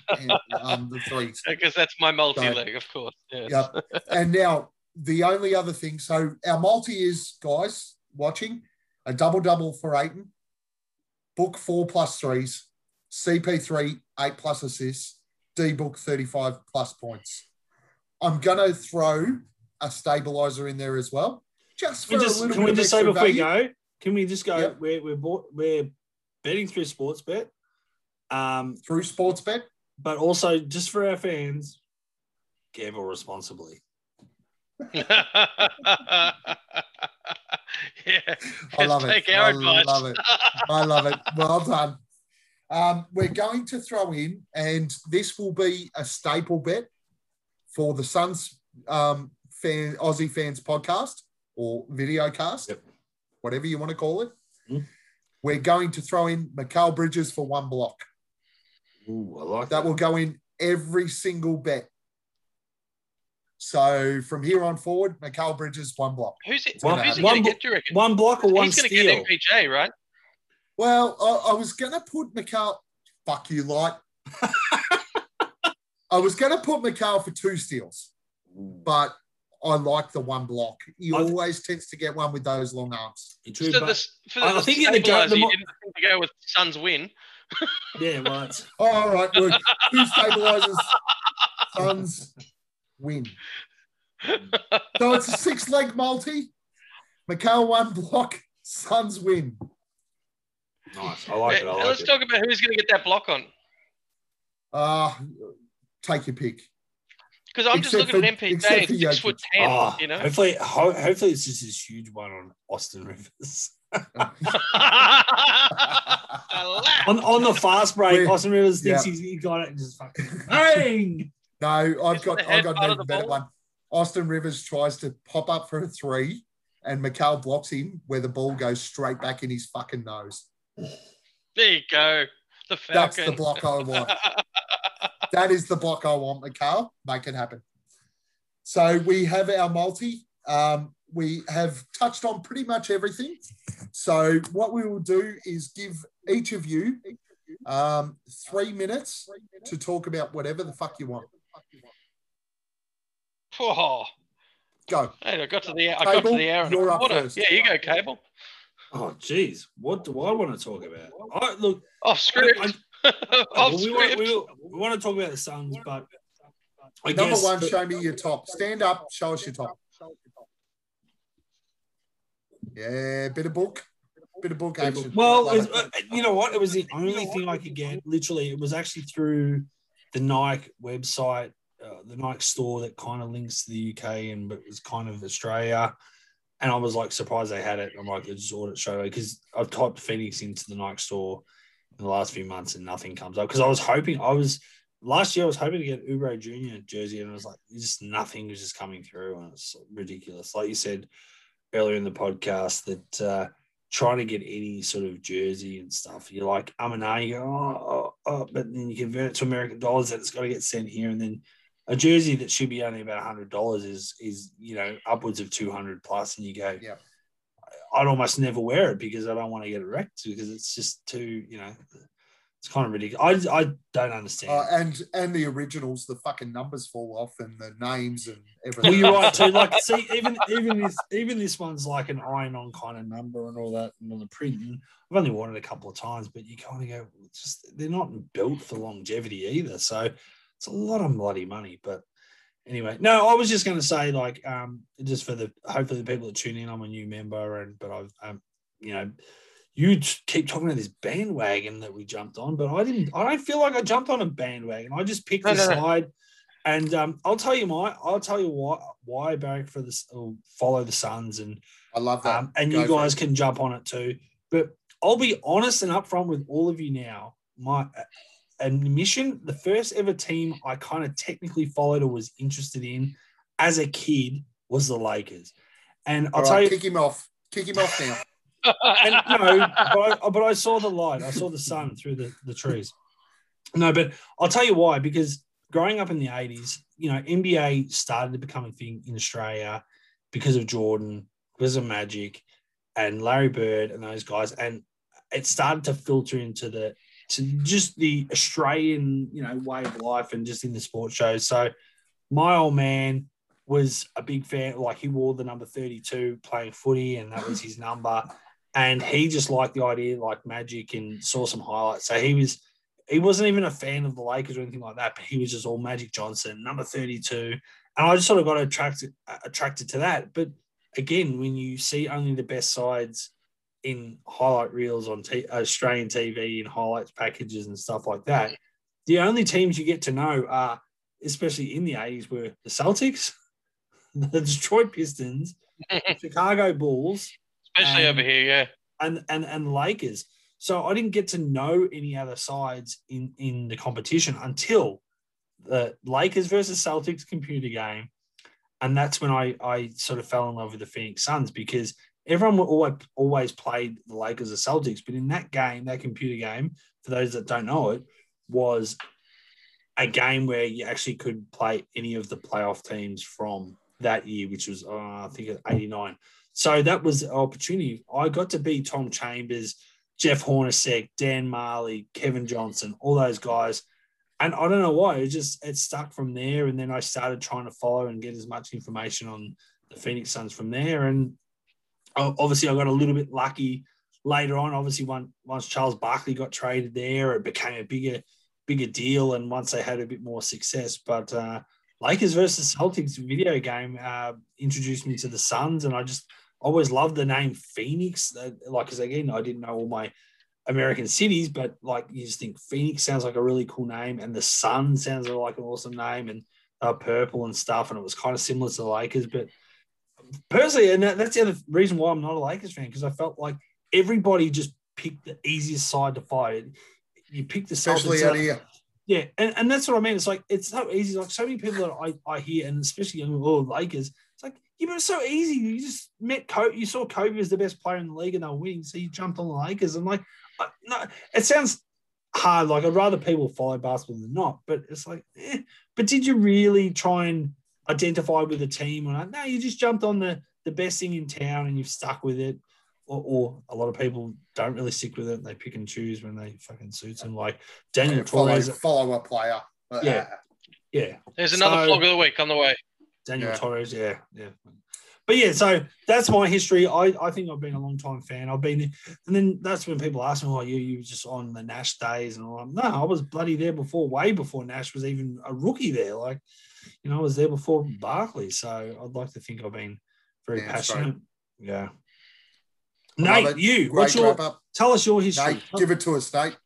um, the threes. (laughs) Because that's my multi So- leg, of course. Yes. Yep. And now the only other thing, so our multi is guys watching a double double for Ayton, book four plus threes, CP3 eight plus assists, D book 35 plus points. I'm gonna throw a stabilizer in there as well. Just for Can we a just, little can we just say before we go? Can we just go? Yep. We're we're bought, we're betting through Sportsbet, um, through Sportsbet. but also just for our fans, gamble responsibly. (laughs) yeah. I love take it. our I advice. love it. I love it. Well done. Um, we're going to throw in, and this will be a staple bet for the Suns um, fan, Aussie fans podcast or video cast, Yep. whatever you want to call it. Mhm. We're going to throw in Mikal Bridges for one block. Ooh, I like that. That will go in every single bet. So from here on forward, Mikal Bridges one block. Who's it? One- who's he one going to get? Do you reckon? One block or one steal? He's going to get MPJ, right? Well, I, I was gonna put Mikal. Fuck you, light. (laughs) I was gonna put Mikal for two steals, but I like the one block. He I th- always tends to get one with those long arms. True, So but- the, for the, I the think in the go- stabilizer, the you mo- didn't think to go with Suns win. yeah, well, it's, Oh, all right, look, two stabilizers, (laughs) Suns win. So it's a six leg multi. Mikal one block, Suns win. nice. I like it. I like let's it. talk about who's going to get that block on. Uh take your pick. Because I'm just looking at for- MPJ except at for six foot ten. Oh, You know. hopefully, ho- hopefully it's just this huge one on Austin Rivers. (laughs) on, on the fast break, Austin Rivers thinks yeah. he's he got it and just fucking (laughs) bang. No, I've got I've got an even better one. Austin Rivers tries to pop up for a three, and Mikal blocks him where the ball goes straight back in his fucking nose. there you go. The That's the block I want. (laughs) that is the block I want, Mikal. Make it happen. So we have our multi. Um, we have touched on pretty much everything. So what we will do is give each of you um, three minutes to talk about whatever the fuck you want. Oh, Go. hey, I got to the I got to the hour and you're a up quarter. first. Yeah, you go, Cable. Oh, geez. What do I want to talk about? I, look, Off script. I- (laughs) Off well, we, want, we, we want to talk about the Suns, but I Number guess one, the- show me your top. Stand up, show us your top. Yeah, bit of book. Bit of book action. Well, Love it's, it. uh, you know what? It was the only thing I could get. Literally, it was actually through the Nike website, uh, the Nike store that kind of links to the UK and but was kind of Australia. And I was like surprised they had it. I'm like, let's just order it straight away because I've typed Phoenix into the Nike store in the last few months and nothing comes up. Because I was hoping, I was last year, I was hoping to get Oubre Junior jersey and I was like, just nothing was just coming through and it's ridiculous. Like you said earlier in the podcast, that uh, trying to get any sort of jersey and stuff, you're like, um and ah, you go, oh, oh, but then you convert it to American dollars and it's got to get sent here. And then a jersey that should be only about hundred dollars is is you know upwards of two hundred plus, and you go, Yeah. I'd almost never wear it because I don't want to get it wrecked because it's just too you know it's kind of ridiculous. I I don't understand. Uh, and and the originals, the fucking numbers fall off and the names and everything. well, you're right too. (laughs) Like, see, even even this even this one's like an iron-on kind of number and all that, and all the print. And I've only worn it a couple of times, but you kind of go, just they're not built for longevity either. So it's a lot of bloody money. But anyway, no, I was just going to say, like, um, just for the hopefully the people that tune in, I'm a new member, and but I've, um, you know. You keep talking about this bandwagon that we jumped on, but I didn't. I don't feel like I jumped on a bandwagon. I just picked No, the no, no. side, and um, I'll tell you my. I'll tell you why. Why I barrack for this. Or follow the Suns, and I love that. um, and Go you guys can jump on it too. But I'll be honest and upfront with all of you now. My admission, the first ever team I kind of technically followed or was interested in as a kid was the Lakers. And I'll All tell right, you, kick him off. Kick him off now. (laughs) and no, but I, but I saw the light. I saw the sun through the, the trees. No, but I'll tell you why. Because growing up in the 80s, you know, NBA started to become a thing in Australia because of Jordan, because of Magic and Larry Bird and those guys. And it started to filter into the to just the Australian, you know, way of life and just in the sports shows. So my old man was a big fan, like he wore the number 32 playing footy, and that was his number. And he just liked the idea like magic and saw some highlights. So he was he wasn't even a fan of the lakers or anything like that but he was just all magic johnson number 32 and i just sort of got attracted attracted to that. But again when you see only the best sides in highlight reels on t- australian tv and highlights packages and stuff like that the only teams you get to know are especially in the 80s were the celtics (laughs) the detroit pistons (laughs) chicago bulls Especially Um, over here, yeah. and and and Lakers. So I didn't get to know any other sides in in the competition until the Lakers versus Celtics computer game, and that's when I I sort of fell in love with the Phoenix Suns because everyone always always played the Lakers or Celtics, but in that game, that computer game, for those that don't know it, was a game where you actually could play any of the playoff teams from that year, which was uh, I think '89. So that was an opportunity. I got to beat Tom Chambers, Jeff Hornacek, Dan Majerle, Kevin Johnson, all those guys. And I don't know why. It just it stuck from there. And then I started trying to follow and get as much information on the Phoenix Suns from there. And obviously I got a little bit lucky later on. Obviously, once once Charles Barkley got traded there, it became a bigger, bigger deal. And once they had a bit more success. But uh Lakers versus Celtics video game uh, introduced me to the Suns, and I just always loved the name Phoenix. Uh, Like, because again, I didn't know all my American cities, but like you just think Phoenix sounds like a really cool name, and the Sun sounds like an awesome name, and uh, purple and stuff, and it was kind of similar to the Lakers. But personally, and that, that's the other reason why I'm not a Lakers fan because I felt like everybody just picked the easiest side to fight. You pick the Especially Celtics out here. yeah, and, and that's what I mean. It's like it's so easy. Like so many people that I, I hear, and especially young oh, Lakers, it's like yeah, but it's so easy. You just met Kobe. You saw Kobe as the best player in the league, and they were winning, so you jumped on the Lakers. And like, I, no, it sounds hard. Like I'd rather people follow basketball than not. But it's like, eh. but did you really try and identify with the team? Or not? no, you just jumped on the the best thing in town, and you've stuck with it. Or, or a lot of people don't really stick with it. They pick and choose when they fucking suits them. Like Daniel follow, Torres, follow a player. Uh, yeah. yeah, There's another So- flog of the week on the way. Daniel Yeah. Torres, yeah, yeah. But yeah, so that's my history. I, I think I've been a long time fan. I've been, and then that's when people ask me, "Oh, you you were just on the Nash days?" And I'm like, "No, I was bloody there before, way before Nash was even a rookie there. Like, you know, I was there before Barkley. So I'd like to think I've been very Yeah, that's right. passionate. Yeah. Love Nate, it. you, Great what's your? up. Tell us your history. Nate, give it to us, Nate.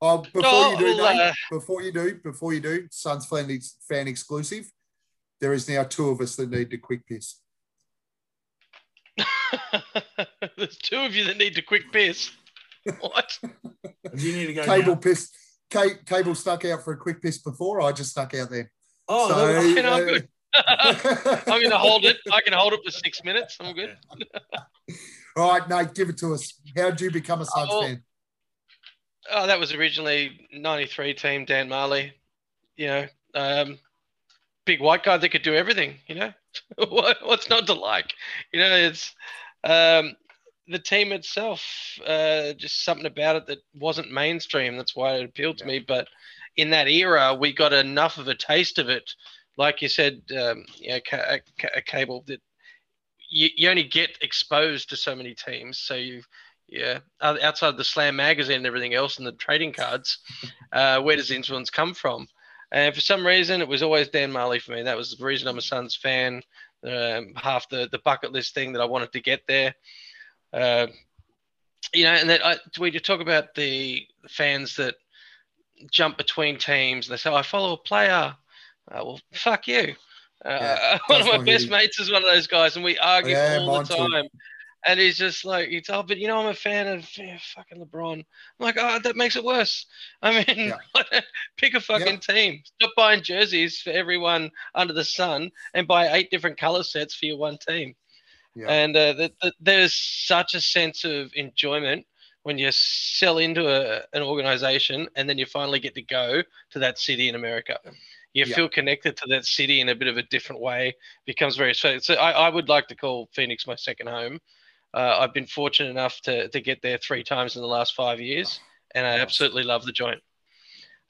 Oh, before Oh, you do, well, Nate, uh, before you do, before you do, Suns fan, fan exclusive. There is now two of us that need to quick piss. (laughs) There's two of you that need to quick piss. (laughs) What? Do you need to go? Cable now? piss. Ca- Cable stuck out for a quick piss before. I just stuck out there. Oh, So, You know, uh, good. (laughs) I'm gonna hold it. I can hold it for six minutes. I'm good. (laughs) All right, Nate, give it to us. How did you become a Suns Oh. fan? Oh, that was originally '93 team Dan Majerle. You know, um, big white guy that could do everything. You know, (laughs) what's not to like? You know, it's um, the team itself. Uh, just something about it that wasn't mainstream. That's why it appealed to me. But in that era, we got enough of a taste of it. Like you said, um, you know, ca- ca- a cable that you, you only get exposed to so many teams. So you, yeah, outside the Slam magazine and everything else and the trading cards, uh, where does the influence come from? And for some reason, it was always Dan Majerle for me. That was the reason I'm a Suns fan. Um, half the the bucket list thing that I wanted to get there. Uh, you know, and that I, we talk about the fans that jump between teams. They say, "I follow a player." Uh, well, fuck you. Uh, Yeah, (laughs) one of my best really- mates is one of those guys, and we argue Yeah, all the too. time. And he's just like, he's, oh, but you know, I'm a fan of yeah, fucking LeBron. I'm like, oh, that makes it worse. I mean, (laughs) pick a fucking team. Stop buying jerseys for everyone under the sun and buy eight different color sets for your one team. Yeah. And uh, th- th- there's such a sense of enjoyment when you sell into a, an organization and then you finally get to go to that city in America. You Yeah. feel connected to that city in a bit of a different way. Becomes very so. so I, I would like to call Phoenix my second home. Uh, I've been fortunate enough to, to get there three times in the last five years, and I absolutely love the joint.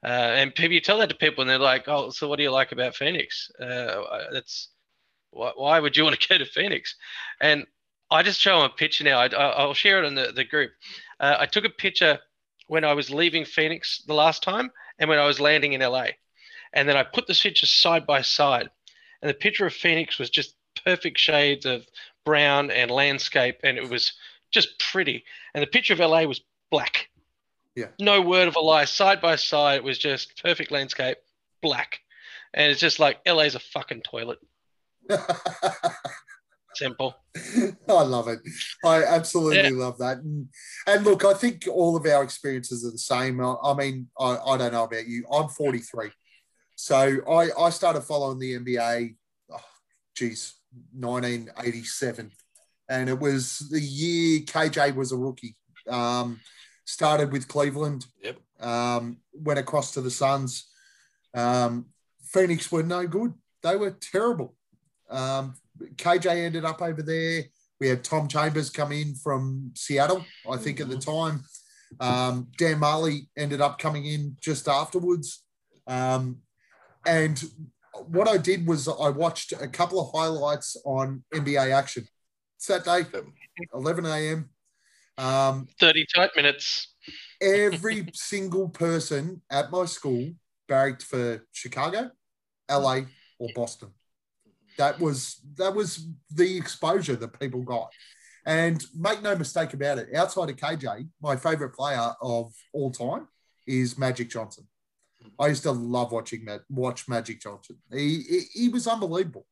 Uh, and people, you tell that to people, and they're like, "Oh, so what do you like about Phoenix?" Uh, that's why, why would you want to (laughs) go to Phoenix? And I just show them a picture now. I, I- I'll share it in the, the group. Uh, I took a picture when I was leaving Phoenix the last time and when I was landing in LA. And then I put the pictures side by side. And the picture of Phoenix was just perfect shades of brown and landscape. And it was just pretty. And the picture of LA was black. Yeah. No word of a lie. Side by side, it was just perfect landscape, black. And it's just like LA's a fucking toilet. (laughs) Simple. (laughs) I love it. I absolutely love that. And, and look, I think all of our experiences are the same. I, I mean, I, I don't know about you. I'm 43. So I, I started following the NBA, oh, geez, 1987. And it was the year KJ was a rookie. Um, started with Cleveland. Yep. Um, went across to the Suns. Um, Phoenix were no good. They were terrible. Um, KJ ended up over there. We had Tom Chambers come in from Seattle, I think, at the time. Um, Dan Majerle ended up coming in just afterwards. Um, and what I did was I watched a couple of highlights on NBA action. Saturday, 11 a.m. Um, 30 tight minutes. every (laughs) single person at my school barracked for Chicago, LA, or Boston. That was that was the exposure that people got. And make no mistake about it, outside of KJ, my favorite player of all time is Magic Johnson. I used to love watching that watch Magic Johnson. He, he he was unbelievable.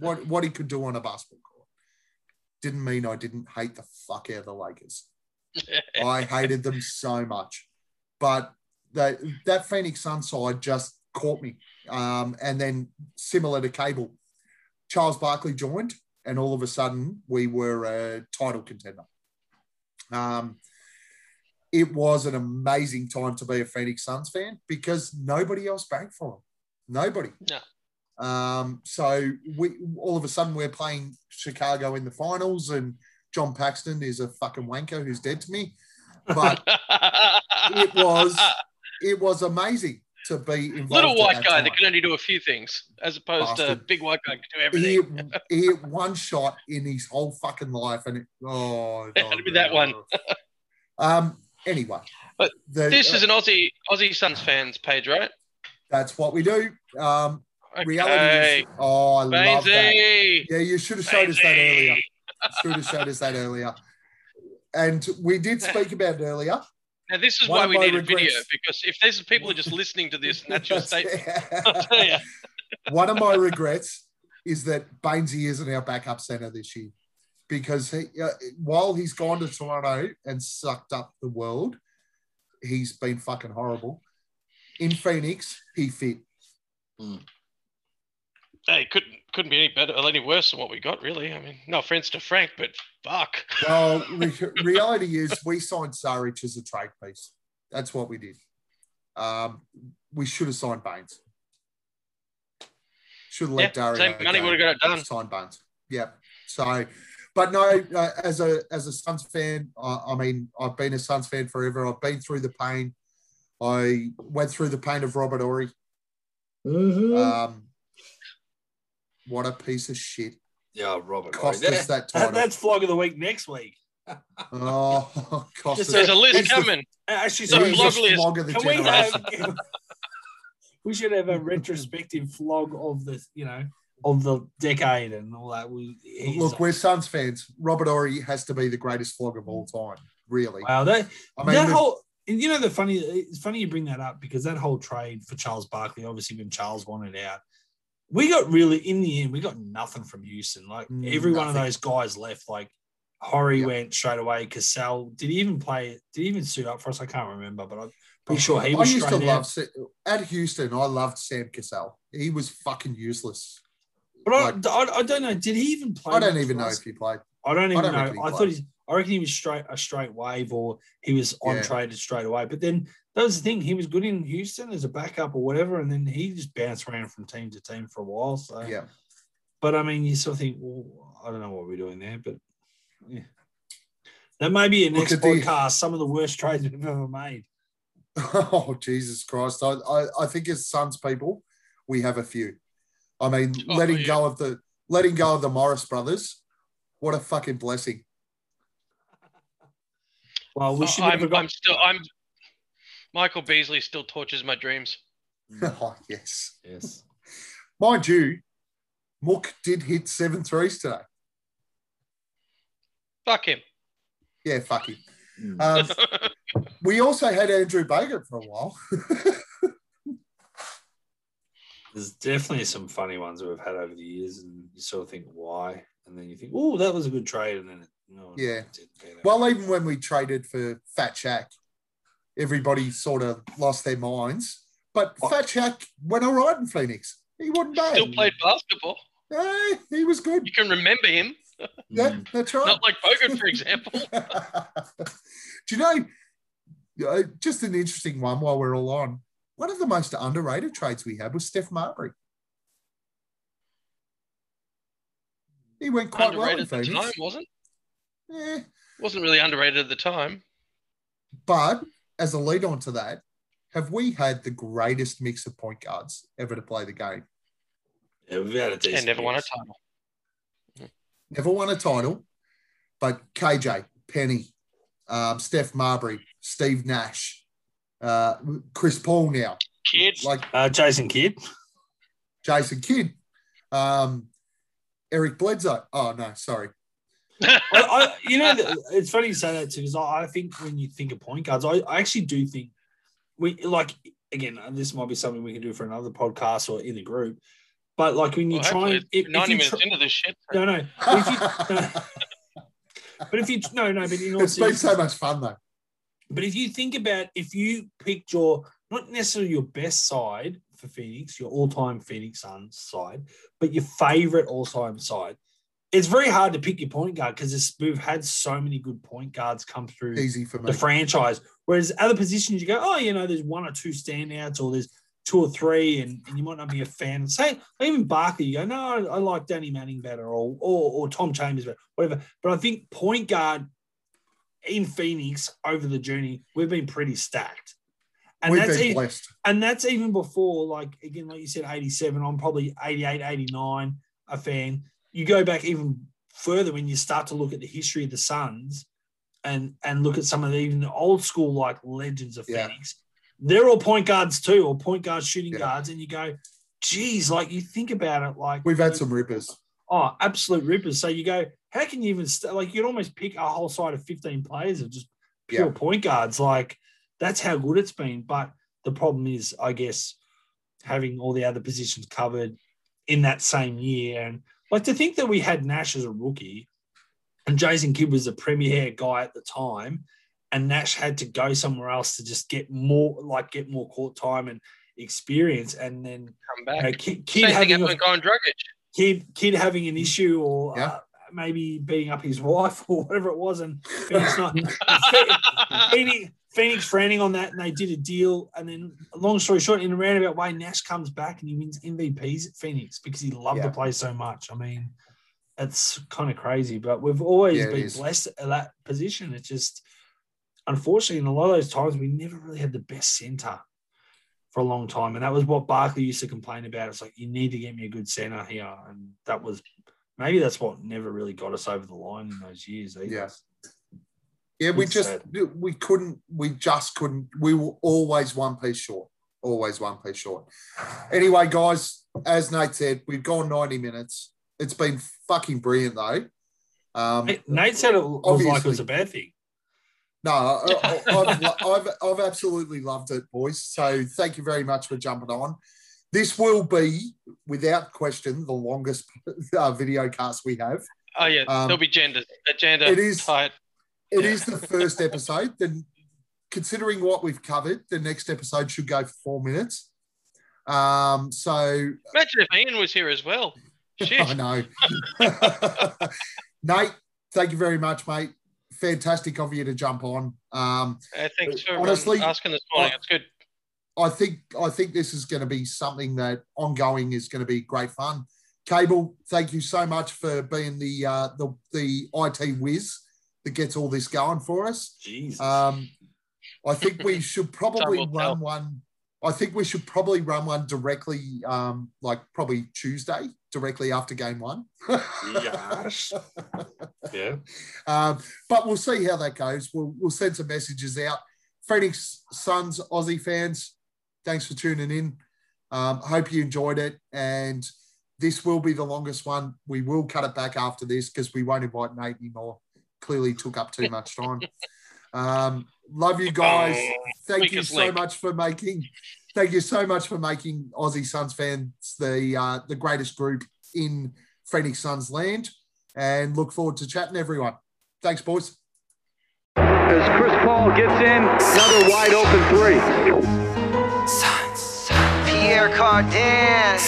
What what he could do on a basketball court. Didn't mean I didn't hate the fuck out of the Lakers. (laughs) I hated them so much. But that that Phoenix Sun side just caught me. Um, and then similar to Cable, Charles Barkley joined, and all of a sudden we were a title contender. Um, it was an amazing time to be a Phoenix Suns fan because nobody else banked for them. Nobody. No. Um, so we all of a sudden we're playing Chicago in the finals, and John Paxson is a fucking wanker who's dead to me. But (laughs) it was it was amazing to be involved. little white that guy time. that can only do a few things, as opposed to big white guy can do everything. (laughs) he hit one shot in his whole fucking life, and it, oh, It had to be that one. um. Anyway, But the- This uh, is an Aussie Aussie Suns fans page, right? that's what we do. Um. Okay. Reality is, oh, I love that. Yeah, you should have showed us that earlier. Should have showed us that earlier. And we did speak about it earlier. Now this is One why we my need a video because if there's people who are just listening to this (laughs) and that's your statement, (laughs) I'll tell you. (laughs) One of my regrets is that Bainsy isn't our backup center this year because he, uh, while he's gone to Toronto and sucked up the world, he's been fucking horrible. In Phoenix, he fit. Hey, couldn't couldn't be any better or any worse than what we got, really. I mean, no offense to Frank, but fuck. (laughs) Well, re- reality is we signed Saric as a trade piece. That's what we did. Um, we should have signed Baynes. Should have let Yeah, Dario same money would've got it done. Sign Baynes. Yeah. So, but no, uh, as a as a Suns fan, I, I mean, I've been a Suns fan forever. I've been through the pain. I went through the pain of Robert Horry. Mm-hmm. Um, what a piece of shit. yeah, Robert. Cost Horry. us that That- title. that's flog of the week next week. Oh, (laughs) cost Just us. There's a list He's the- coming. Actually, The sorry, he's flog list. of the can we uh, have? (laughs) we should have a retrospective flog of the, you know, of the decade and all that. We Look, uh, we're Suns fans. Robert Horry has to be the greatest flog of all time, really. wow, that I mean, that the- whole. and You know the funny. It's funny you bring that up because that whole trade for Charles Barkley, obviously when Charles wanted out, we got really in the end we got nothing from Houston. Like mm, every one of those guys left. Like Horry Yeah. went straight away. Cassell did he even play? Did he even suit up for us? I can't remember, but I'm pretty sure he was I used to love at Houston. I loved Sam Cassell. He was fucking useless. But I, like- I, I don't know. Did he even play? I don't even know us? if he played. I don't even don't know. he I thought played. he's. I reckon he was straight a straight wave, or he was on Yeah. traded straight away. But then that was the thing. He was good in Houston as a backup or whatever, and then he just bounced around from team to team for a while. So, Yeah. but I mean, you sort of think, well, I don't know what we're doing there, but yeah, that may be a Look next at the- podcast. Some of the worst trades we've ever made. (laughs) Oh Jesus Christ! I, I, I think as Suns people, we have a few. I mean, Oh, letting yeah. go of the letting go of the Morris brothers. What a fucking blessing. Well, we oh, should. have I'm, got- I'm still. I'm. Michael Beasley still tortures my dreams. (laughs) oh yes, Yes. mind you, Mook did hit seven threes today. Fuck him. Yeah, fuck him. Mm. Um, (laughs) we also had Andrew Baker for a while. (laughs) There's definitely some funny ones that we've had over the years, and you sort of think why, and then you think, oh, that was a good trade, and then it, no, Yeah. it didn't. Well, even when we traded for Fat Shack, everybody sort of lost their minds. But What? Fat Shaq went all right in Phoenix. He wasn't bad. Still played basketball. Eh, he was good. You can remember him. (laughs) Yeah, that's right. Not like Bogut, for example. (laughs) Do you know, uh, just an interesting one while we're all on, one of the most underrated trades we had was Steph Marbury. He went quite well in underrated at the Phoenix. time, wasn't? Yeah, Wasn't really underrated at the time. but as a lead on to that, have we had the greatest mix of point guards ever to play the game? Yeah, we've had a decent And never won a title. Never won a title, but KJ, Penny, um, Steph Marbury, Steve Nash, uh, Chris Paul now, Kids. like Uh, Jason Kidd. Jason Kidd, um, Eric Bledsoe. Oh no, sorry. I, I, you know, (laughs) it's funny you say that too, because I, I think when you think of point guards, I, I actually do think we like again. Uh, this might be something we can do for another podcast or in the group. But like when you Well, try, hopefully and, if, if 90 you minutes try, into this shit. no, no, but if you, no, but if you no, no, but in all It's been so much fun though. But if you think about if you picked your not necessarily your best side for Phoenix, your all-time Phoenix Suns side, but your favorite all-time side, it's very hard to pick your point guard because we've had so many good point guards come through Easy for me. the franchise. Whereas other positions, you go, oh, you know, there's one or two standouts, or there's two or three, and, and you might not be a fan. Say even Barker, you go, no, I, I like Danny Manning better, or, or or Tom Chambers better, whatever. But I think point guard in Phoenix over the journey, we've been pretty stacked. And We've that's even, and that's even before, like again, like you said, 87. I'm probably 88, 89, a fan. You go back even further when you start to look at the history of the Suns and and look at some of the even the old school like legends of Yeah. Phoenix. They're all point guards too, or point guard shooting Yeah. guards, and you go, geez, like you think about it, like We've had some rippers. oh, absolute rippers. So you go, how can you even st- like you'd almost pick a whole side of 15 players of just pure Yeah. point guards. Like that's how good it's been. But the problem is, I guess, having all the other positions covered in that same year. And like to think that we had Nash as a rookie and Jason Kidd was a premier guy at the time, and Nash had to go somewhere else to just get more like get more court time and experience. And then Come you back. know, Kidd, Kidd Same thing having a- with Goran Dragic. kid kid having an issue or Yeah. uh, maybe beating up his (laughs) wife or whatever it was, and Phoenix not Phoenix, Phoenix frowning on that, and they did a deal. And then, long story short, in a roundabout way, Nash comes back and he wins MVPs at Phoenix because he loved Yeah. the place so much. I mean, it's kind of crazy, but we've always Yeah, been blessed at that position. It's just, unfortunately, in a lot of those times, we never really had the best center for a long time. And that was what Barkley used to complain about. It's like, you need to get me a good center here. And that was maybe that's what never really got us over the line in those years. Either. Yeah. Yeah, we It's just sad. we couldn't we just couldn't we were always one piece short. Always one piece short. Anyway, guys, as Nate said, we've gone 90 minutes. It's been fucking brilliant though. Um, Hey, Nate said it was like it Obviously. was a bad thing. no, I, I- (laughs) I've, I've, I've absolutely loved it, boys. So thank you very much for jumping on. This will be, without question, the longest (laughs) uh, video cast we have. Oh yeah, Um, there'll be gender agenda it is- tight. It is the first episode. Then, considering what we've covered, the next episode should go for four minutes. Um, so Imagine if Ian was here as well. (laughs) Shit. I know. (laughs) Nate, thank you very much, mate. Fantastic of you to jump on. Um, Uh, thanks for um, Honestly, asking this morning. I- It's good. I think I think this is going to be something that ongoing is going to be great fun. Cable, thank you so much for being the uh, the the IT whiz that gets all this going for us. Jesus. Um, I think we should (laughs) probably will tell. run one. I think we should probably run one directly, um, like probably Tuesday, directly after game one. Yes. (laughs) yeah. Um, but we'll see how that goes. We'll, we'll send some messages out. Phoenix Suns Aussie fans, thanks for tuning in. Um, hope you enjoyed it. And this will be the longest one. We will cut it back after this because we won't invite Nate anymore. Clearly took up too much time. (laughs) Um, love you guys. Thank you so link. much for making. Thank you so much for making Aussie Suns fans the uh, the greatest group in Phoenix Suns land. And look forward to chatting everyone. Thanks, boys. As Chris Paul gets in, another wide open three. Pierre Cardin.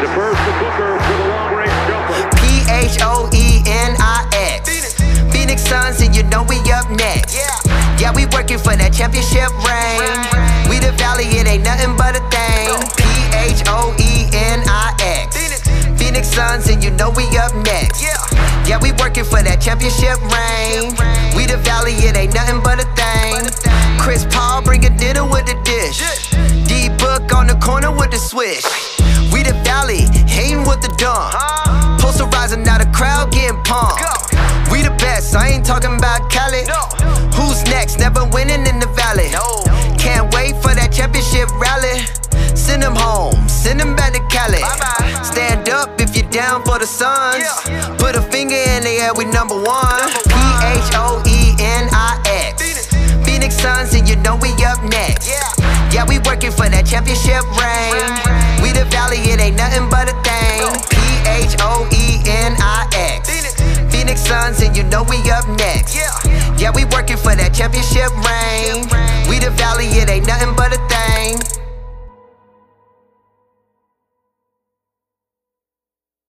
Defers to Booker for the long range jumper. P H O E N I X. Phoenix Suns, and you know we up next. Yeah, we working for that championship ring. We the valley, it ain't nothing but a thing. P H O E N I X. Phoenix Suns, and you know we up next. Yeah, we working for that championship ring. We the valley, it ain't nothing but a thing. Chris Paul bring a dinner with the dish. D Book on the corner with the swish. We the valley, hating with the dumb. Posterizing now the crowd getting pumped. We the best, I ain't talking about Cali. Who's next? Never winning in the valley. Can't wait for that championship rally. Send them home, send them back to Cali. Stand up if you're down for the Suns. Put a finger in the air, we number one. P H O E N I X. Phoenix Suns, and you know we up next. Yeah, we working for that championship ring. We the valley, it ain't nothing but a thing. P H O E N I X. Phoenix Suns, and you know we up next. Yeah, we working for that championship reign. We the valley, it ain't nothing but a thing.